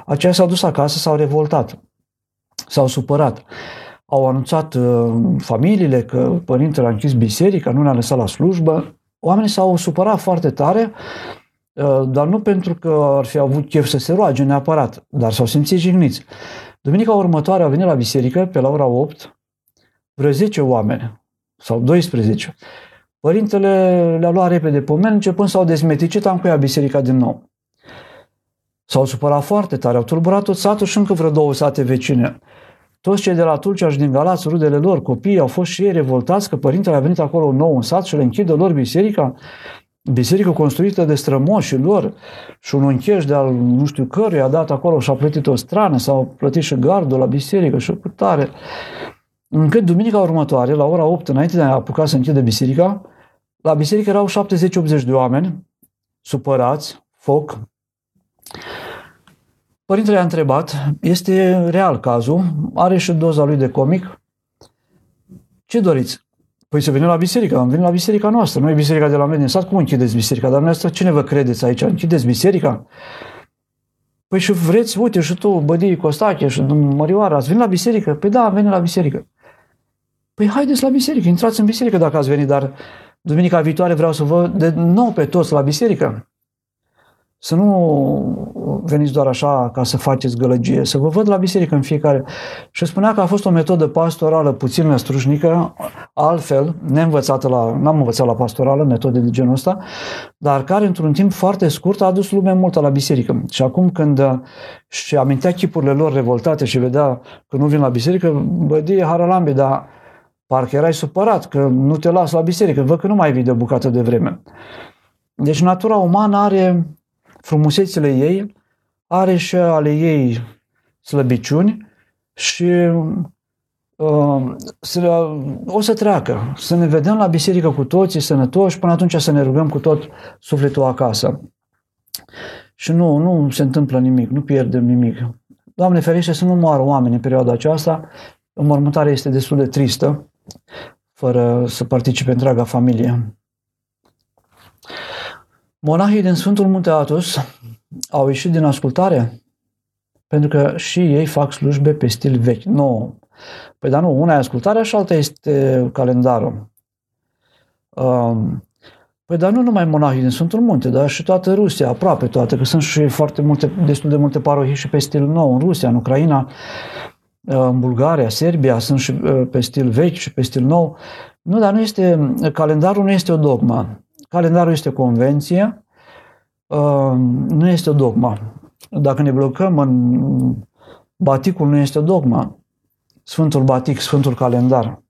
Aceia s-au dus acasă, s-au revoltat, s-au supărat. Au anunțat uh, familiile că părintele a închis biserica, nu ne-a lăsat la slujbă. Oamenii s-au supărat foarte tare, uh, dar nu pentru că ar fi avut chef să se roage neapărat, dar s-au simțit jigniți. Duminica următoare a venit la biserică, pe la ora 8, vreo 10 oameni, sau 12. Părintele le-a luat repede pomeni, începând să au dezmeticit, am cuiat biserica din nou. S-au supărat foarte tare, au tulburat tot satul și încă vreo două sate vecine. Toți cei de la Tulcea și din Galați, rudele lor, copiii, au fost și ei revoltați că părintele a venit acolo nou în sat și le închide lor biserica, biserică construită de strămoșii lor și un încheș de al nu știu căruia a dat acolo și a plătit o strană sau a plătit și gardul la biserică și cu tare. încât duminica următoare, la ora 8, înainte de a apuca să închide biserica, la biserică erau 70-80 de oameni, supărați, foc. Părintele a întrebat, este real cazul, are și doza lui de comic. Ce doriți? Păi să venim la biserică, am venit la biserica noastră, nu e biserica de la mine din sat, cum închideți biserica? Dar dumneavoastră cine vă credeți aici? Închideți biserica? Păi și vreți, uite, și tu, Bădii Costache și Mărioara, ați venit la biserică? Păi da, am venit la biserică. Păi haideți la biserică, intrați în biserică dacă ați venit, dar duminica viitoare vreau să vă de nou pe toți la biserică. Să nu veniți doar așa ca să faceți gălăgie, să vă văd la biserică în fiecare. Și spunea că a fost o metodă pastorală puțin năstrușnică, altfel, neînvățată la, n-am învățat la pastorală, metode de genul ăsta, dar care într-un timp foarte scurt a adus lumea multă la biserică. Și acum când și amintea chipurile lor revoltate și vedea că nu vin la biserică, bădie haralambe, dar parcă erai supărat că nu te las la biserică, văd că nu mai vii de o bucată de vreme. Deci natura umană are frumusețile ei, are și ale ei slăbiciuni și uh, să, o să treacă. Să ne vedem la biserică cu toții sănătoși, până atunci să ne rugăm cu tot sufletul acasă. Și nu, nu se întâmplă nimic, nu pierdem nimic. Doamne ferește să nu moară oameni în perioada aceasta. Înmormântarea este destul de tristă, fără să participe întreaga familie. Monahii din Sfântul Munte Atos au ieșit din ascultare pentru că și ei fac slujbe pe stil vechi. Nu. Păi dar nu, una e ascultarea și alta este calendarul. Um, păi dar nu numai monahii din Sfântul Munte, dar și toată Rusia, aproape toate, că sunt și foarte multe, destul de multe parohii și pe stil nou în Rusia, în Ucraina, în Bulgaria, Serbia, sunt și uh, pe stil vechi și pe stil nou. Nu, dar nu este, calendarul nu este o dogmă. Calendarul este o convenție, uh, nu este o dogmă. Dacă ne blocăm în baticul, nu este o dogmă. Sfântul batic, Sfântul calendar.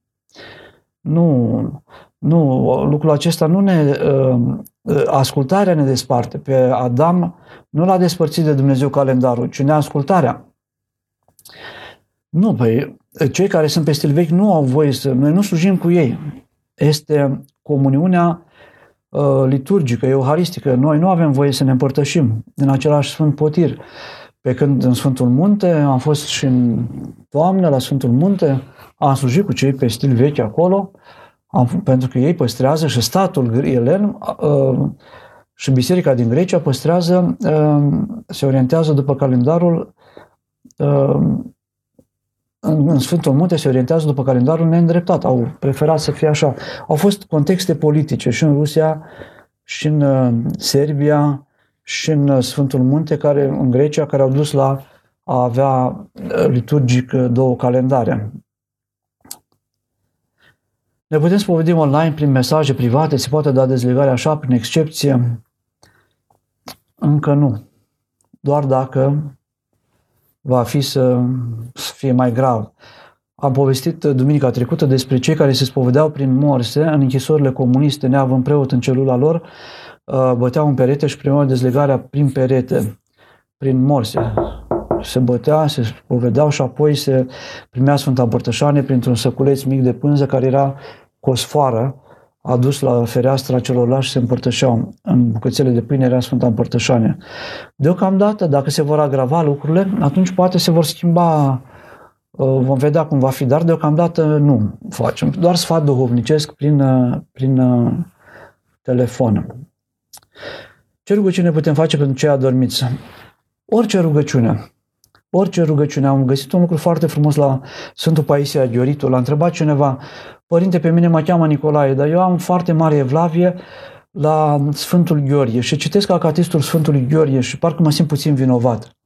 Nu, nu, lucrul acesta nu ne... Uh, ascultarea ne desparte. Pe Adam nu l-a despărțit de Dumnezeu calendarul, ci neascultarea. Nu, păi cei care sunt pe stil vechi nu au voie să... Noi nu slujim cu ei. Este comuniunea uh, liturgică, euharistică. Noi nu avem voie să ne împărtășim din același Sfânt Potir. Pe când în Sfântul Munte, am fost și în toamnă la Sfântul Munte, am slujit cu cei pe stil vechi acolo, am, pentru că ei păstrează și statul elen uh, și biserica din Grecia păstrează, uh, se orientează după calendarul uh, în Sfântul Munte se orientează după calendarul neîndreptat. Au preferat să fie așa. Au fost contexte politice și în Rusia, și în uh, Serbia, și în uh, Sfântul Munte, care, în Grecia, care au dus la a avea uh, liturgic două calendare. Ne putem spovedim online prin mesaje private, se poate da dezlegare așa, prin excepție? Încă nu. Doar dacă va fi să fie mai grav. Am povestit duminica trecută despre cei care se spovedeau prin morse în închisorile comuniste, neavând preot în celula lor, uh, băteau în perete și primeau dezlegarea prin perete, prin morse. Se bătea, se spovedeau și apoi se primea Sfânta Împărtășanie printr-un săculeț mic de pânză care era cu o sfoară adus la fereastra celorlalți și se împărtășeau. În bucățele de pâine era Sfânta Împărtășanie. Deocamdată, dacă se vor agrava lucrurile, atunci poate se vor schimba, uh, vom vedea cum va fi, dar deocamdată nu facem. Doar sfat duhovnicesc prin, uh, prin uh, telefon. Ce rugăciune putem face pentru cei adormiți? Orice rugăciune. Orice rugăciune. Am găsit un lucru foarte frumos la Sfântul Paisia Ghioritul. L-a întrebat cineva, Părinte, pe mine mă cheamă Nicolae, dar eu am foarte mare evlavie la Sfântul Gheorghe și citesc acatistul Sfântului Gheorghe și parcă mă simt puțin vinovat.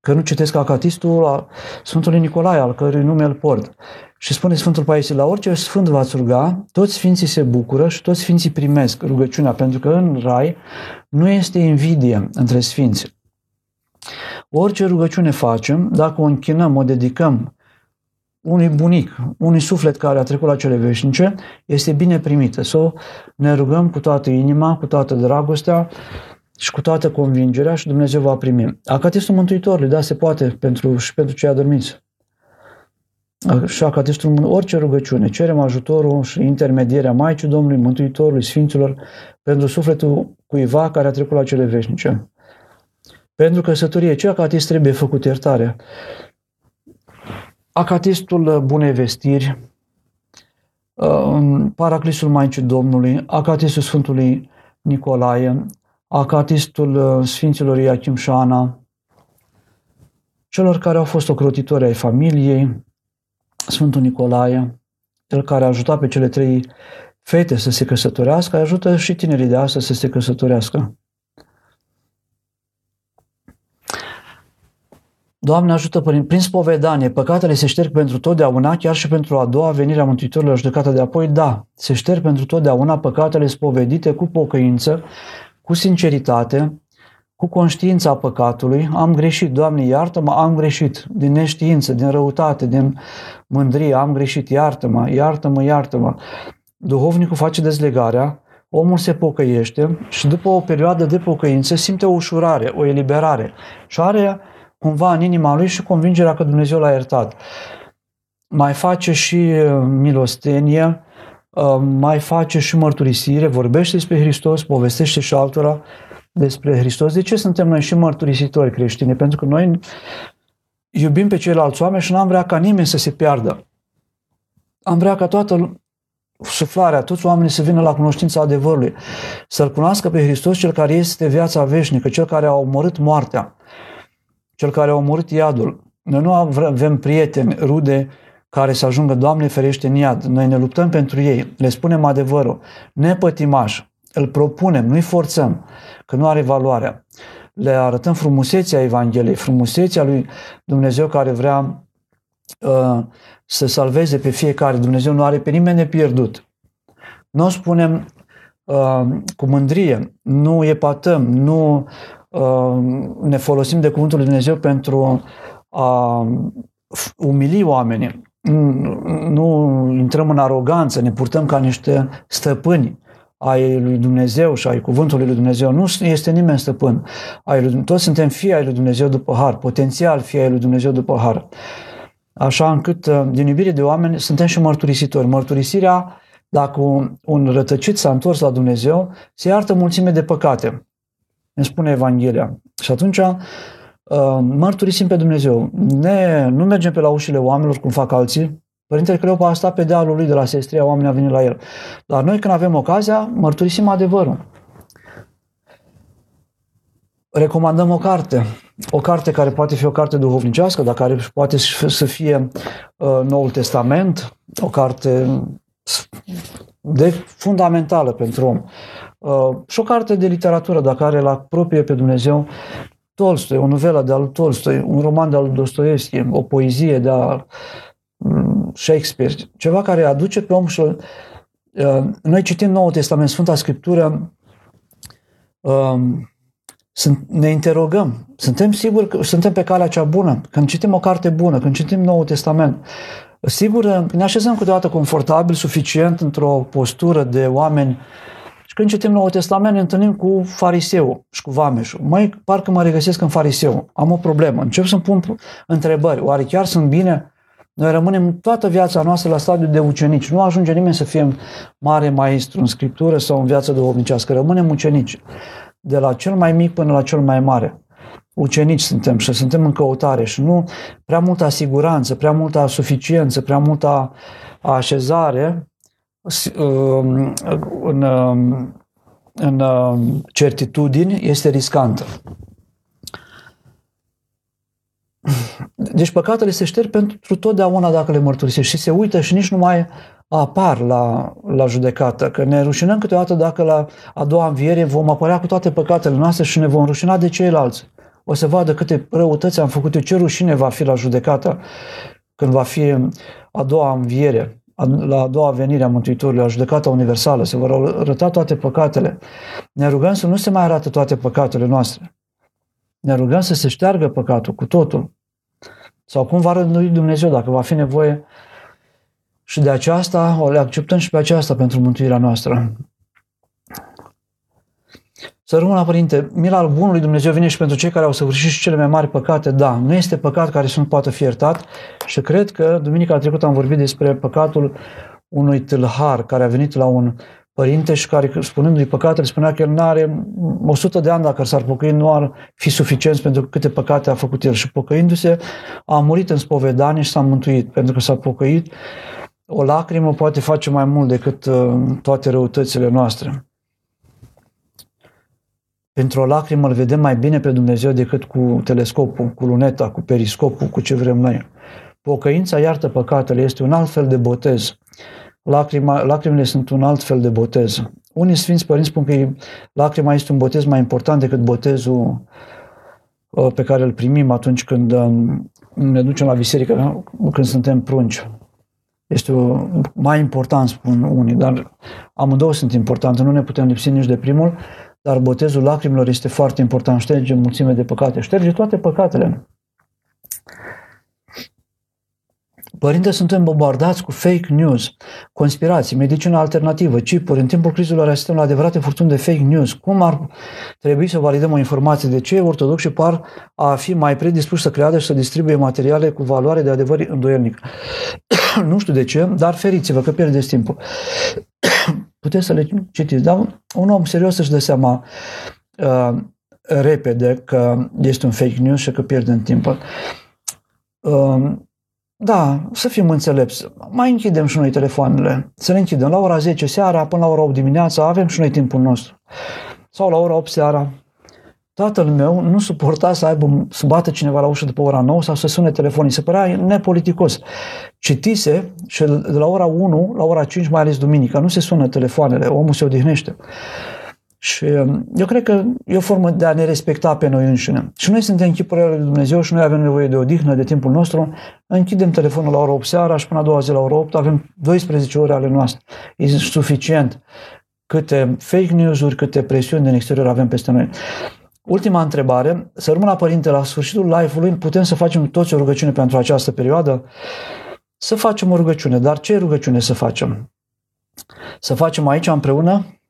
Că nu citesc acatistul a Sfântului Nicolae, al cărui nume îl port. Și spune Sfântul Paisie, la orice sfânt v-ați ruga, toți sfinții se bucură și toți sfinții primesc rugăciunea, pentru că în rai nu este invidie între sfinți. Orice rugăciune facem, dacă o închinăm, o dedicăm unui bunic, unui suflet care a trecut la cele veșnice, este bine primită. Să ne rugăm cu toată inima, cu toată dragostea și cu toată convingerea și Dumnezeu va primi. Acatistul Mântuitorului, da, se poate pentru, și pentru cei adormiți. Așa ca în orice rugăciune, cerem ajutorul și intermedierea Maicii Domnului, Mântuitorului, Sfinților, pentru sufletul cuiva care a trecut la cele veșnice. Pentru căsătorie, ce acatist trebuie făcut iertare? Acatistul Bunei Vestiri, uh, Paraclisul Maicii Domnului, Acatistul Sfântului Nicolae, Acatistul uh, Sfinților Iachim și Ana, celor care au fost ocrotitori ai familiei, Sfântul Nicolae, cel care a ajutat pe cele trei fete să se căsătorească, ajută și tinerii de astăzi să se căsătorească. Doamne ajută prin, prin spovedanie, păcatele se șterg pentru totdeauna, chiar și pentru a doua venire a Mântuitorului la judecată de apoi, da, se șterg pentru totdeauna păcatele spovedite cu pocăință, cu sinceritate, cu conștiința păcatului, am greșit, Doamne, iartă-mă, am greșit, din neștiință, din răutate, din mândrie, am greșit, iartă-mă, iartă-mă, iartă-mă. Duhovnicul face dezlegarea, omul se pocăiește și după o perioadă de pocăință simte o ușurare, o eliberare. Și are cumva în inima lui și convingerea că Dumnezeu l-a iertat. Mai face și uh, milostenie, uh, mai face și mărturisire, vorbește despre Hristos, povestește și altora despre Hristos. De ce suntem noi și mărturisitori creștini? Pentru că noi iubim pe ceilalți oameni și nu am vrea ca nimeni să se piardă. Am vrea ca toată suflarea, toți oamenii să vină la cunoștința adevărului, să-L cunoască pe Hristos, Cel care este viața veșnică, Cel care a omorât moartea, Cel care a omorât iadul. Noi nu avem prieteni, rude, care să ajungă, Doamne ferește, în iad. Noi ne luptăm pentru ei, le spunem adevărul, nepătimaș, îl propunem, nu-i forțăm, că nu are valoare. Le arătăm frumusețea Evangheliei, frumusețea lui Dumnezeu care vrea uh, să salveze pe fiecare. Dumnezeu nu are pe nimeni nepierdut. Nu o spunem uh, cu mândrie, nu epatăm, nu uh, ne folosim de cuvântul lui Dumnezeu pentru a umili oamenii. Nu, nu intrăm în aroganță, ne purtăm ca niște stăpâni ai lui Dumnezeu și ai cuvântului lui Dumnezeu. Nu este nimeni stăpân. Ai lui, toți suntem fii ai lui Dumnezeu după har, potențial fii ai lui Dumnezeu după har. Așa încât, uh, din iubire de oameni, suntem și mărturisitori. Mărturisirea, dacă un, un rătăcit s-a întors la Dumnezeu, se iartă mulțime de păcate. Ne spune Evanghelia. Și atunci uh, mărturisim pe Dumnezeu. Ne, nu mergem pe la ușile oamenilor cum fac alții, Părintele Cleopa a stat pe dealul lui de la Sestria, oamenii au venit la el. Dar noi când avem ocazia, mărturisim adevărul. Recomandăm o carte. O carte care poate fi o carte duhovnicească, dar care poate să fie uh, Noul Testament, o carte de fundamentală pentru om. Uh, și o carte de literatură, dacă are la proprie pe Dumnezeu, Tolstoi, o novelă de al Tolstoi, un roman de al Dostoevski, o poezie de al Shakespeare, ceva care aduce pe om și uh, noi citim Noul Testament, Sfânta Scriptură, um, ne interogăm, suntem siguri că suntem pe calea cea bună, când citim o carte bună, când citim Noul Testament, sigur ne așezăm câteodată confortabil, suficient, într-o postură de oameni și când citim Noul Testament ne întâlnim cu fariseu și cu vameșul. Mai parcă mă regăsesc în fariseu. Am o problemă. Încep să-mi pun întrebări. Oare chiar sunt bine? Noi rămânem toată viața noastră la stadiu de ucenici. Nu ajunge nimeni să fie mare maestru în scriptură sau în viața duhovnicească. Rămânem ucenici. De la cel mai mic până la cel mai mare. Ucenici suntem și suntem în căutare și nu prea multă siguranță, prea multă suficiență, prea multă așezare um, în, um, în um, certitudini este riscantă. Deci păcatele se șterg pentru totdeauna dacă le mărturisești și se uită și nici nu mai apar la, la judecată, că ne rușinăm câteodată dacă la a doua înviere vom apărea cu toate păcatele noastre și ne vom rușina de ceilalți. O să vadă câte răutăți am făcut eu, ce rușine va fi la judecată când va fi a doua înviere, la a doua venire a Mântuitorului, la judecata universală, se vor arăta toate păcatele. Ne rugăm să nu se mai arate toate păcatele noastre. Ne rugăm să se șteargă păcatul cu totul. Sau cum va rândui Dumnezeu, dacă va fi nevoie și de aceasta, o le acceptăm și pe aceasta pentru mântuirea noastră. Să rămână, Părinte, mila al Bunului Dumnezeu vine și pentru cei care au săvârșit și cele mai mari păcate. Da, nu este păcat care să nu poată fi iertat și cred că duminica trecută am vorbit despre păcatul unui tâlhar care a venit la un părinte și care, spunându-i păcatele, spunea că el nu are 100 de ani dacă s-ar pocăi, nu ar fi suficient pentru câte păcate a făcut el. Și pocăindu-se, a murit în spovedanie și s-a mântuit, pentru că s-a pocăit. O lacrimă poate face mai mult decât uh, toate răutățile noastre. Pentru o lacrimă îl vedem mai bine pe Dumnezeu decât cu telescopul, cu luneta, cu periscopul, cu ce vrem noi. Pocăința iartă păcatele, este un alt fel de botez. Lacrima, lacrimile sunt un alt fel de botez. Unii Sfinți Părinți spun că lacrima este un botez mai important decât botezul uh, pe care îl primim atunci când um, ne ducem la biserică, când suntem prunci. Este o, mai important, spun unii, dar amândouă sunt importante. Nu ne putem lipsi nici de primul, dar botezul lacrimilor este foarte important. Șterge mulțime de păcate. Șterge toate păcatele. Părinte, suntem bombardați cu fake news, conspirații, medicină alternativă, chipuri. În timpul crizelor asistăm la adevărate furtuni de fake news. Cum ar trebui să validăm o informație? De ce ortodoxi par a fi mai predispuși să creadă și să distribuie materiale cu valoare de adevăr îndoielnic? nu știu de ce, dar feriți-vă că pierdeți timpul. Puteți să le citiți, dar un om serios își dă seama uh, repede că este un fake news și că pierdem timpul. Uh, da, să fim înțelepți. Mai închidem și noi telefoanele. Să le închidem la ora 10 seara până la ora 8 dimineața, avem și noi timpul nostru. Sau la ora 8 seara. Tatăl meu nu suporta să aibă, să bată cineva la ușă după ora 9 sau să sune telefonii. Se părea nepoliticos. Citise și de la ora 1 la ora 5, mai ales duminica, nu se sună telefoanele, omul se odihnește. Și um, eu cred că e o formă de a ne respecta pe noi înșine. Și noi suntem chipurile lui Dumnezeu și noi avem nevoie de odihnă, de timpul nostru. Închidem telefonul la ora 8 seara și până a doua zi la ora 8 avem 12 ore ale noastre. E suficient câte fake news-uri, câte presiuni din exterior avem peste noi. Ultima întrebare, să rămână părinte, la sfârșitul live-ului putem să facem toți o rugăciune pentru această perioadă? Să facem o rugăciune, dar ce rugăciune să facem? Să facem aici împreună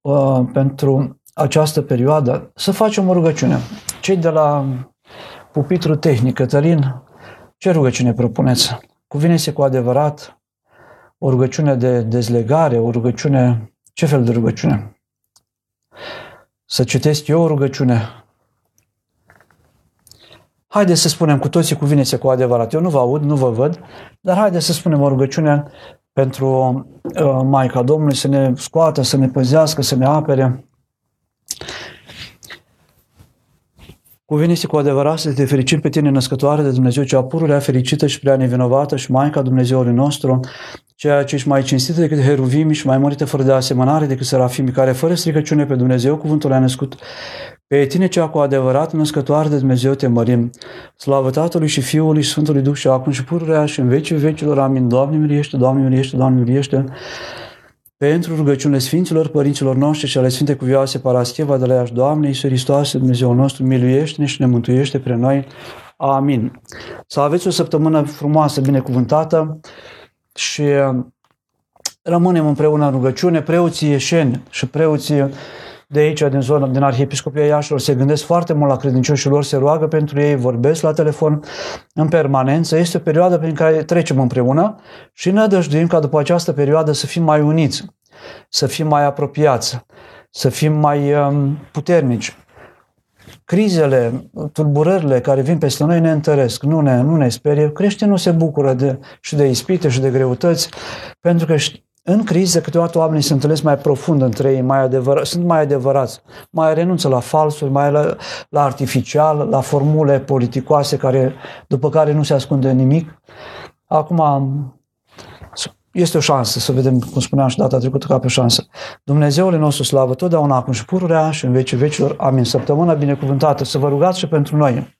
uh, pentru această perioadă, să facem o rugăciune. Cei de la pupitru tehnic, Cătălin, ce rugăciune propuneți? Cuvine-se cu adevărat o rugăciune de dezlegare, o rugăciune... Ce fel de rugăciune? Să citesc eu o rugăciune? Haideți să spunem cu toții cuvine-se cu adevărat. Eu nu vă aud, nu vă văd, dar haideți să spunem o rugăciune pentru uh, Maica Domnului să ne scoată, să ne păzească, să ne apere. Cuvine cu adevărat să te fericim pe tine, născătoare de Dumnezeu, cea pururea fericită și prea nevinovată și Maica Dumnezeului nostru, ceea ce ești mai cinstită decât heruvimi și mai mărită fără de asemănare decât serafimi, care fără stricăciune pe Dumnezeu cuvântul a născut. Pe tine cea cu adevărat născătoare de Dumnezeu te mărim. Slavă Tatălui și Fiului și Sfântului Duh și acum și pururea și în vecii vecilor. Amin. Doamne miliește, Doamne miliește, Doamne miliește. Pentru rugăciunile Sfinților Părinților noștri și ale Sfinte Cuvioase Parascheva de la Iași, Doamne, Iisus Hristos, Dumnezeu nostru, miluiește-ne și ne mântuiește pre noi. Amin. Să aveți o săptămână frumoasă, binecuvântată și rămânem împreună în rugăciune. Preoții ieșeni și preoții de aici, din zona, din Arhiepiscopia Iașilor, se gândesc foarte mult la credincioșii lor, se roagă pentru ei, vorbesc la telefon în permanență. Este o perioadă prin care trecem împreună și ne dăjduim ca după această perioadă să fim mai uniți, să fim mai apropiați, să fim mai um, puternici. Crizele, tulburările care vin peste noi ne întăresc, nu ne, nu ne sperie. Creștinul se bucură de, și de ispite și de greutăți, pentru că în criză, câteodată oamenii se întâlnesc mai profund între ei, mai adevăr, sunt mai adevărați, mai renunță la falsuri, mai la, la artificial, la formule politicoase care, după care nu se ascunde nimic. Acum este o șansă să vedem, cum spuneam și data trecută, ca pe o șansă. Dumnezeule nostru slavă totdeauna acum și pururea și în vecii vecilor. Amin. Săptămâna binecuvântată. Să vă rugați și pentru noi.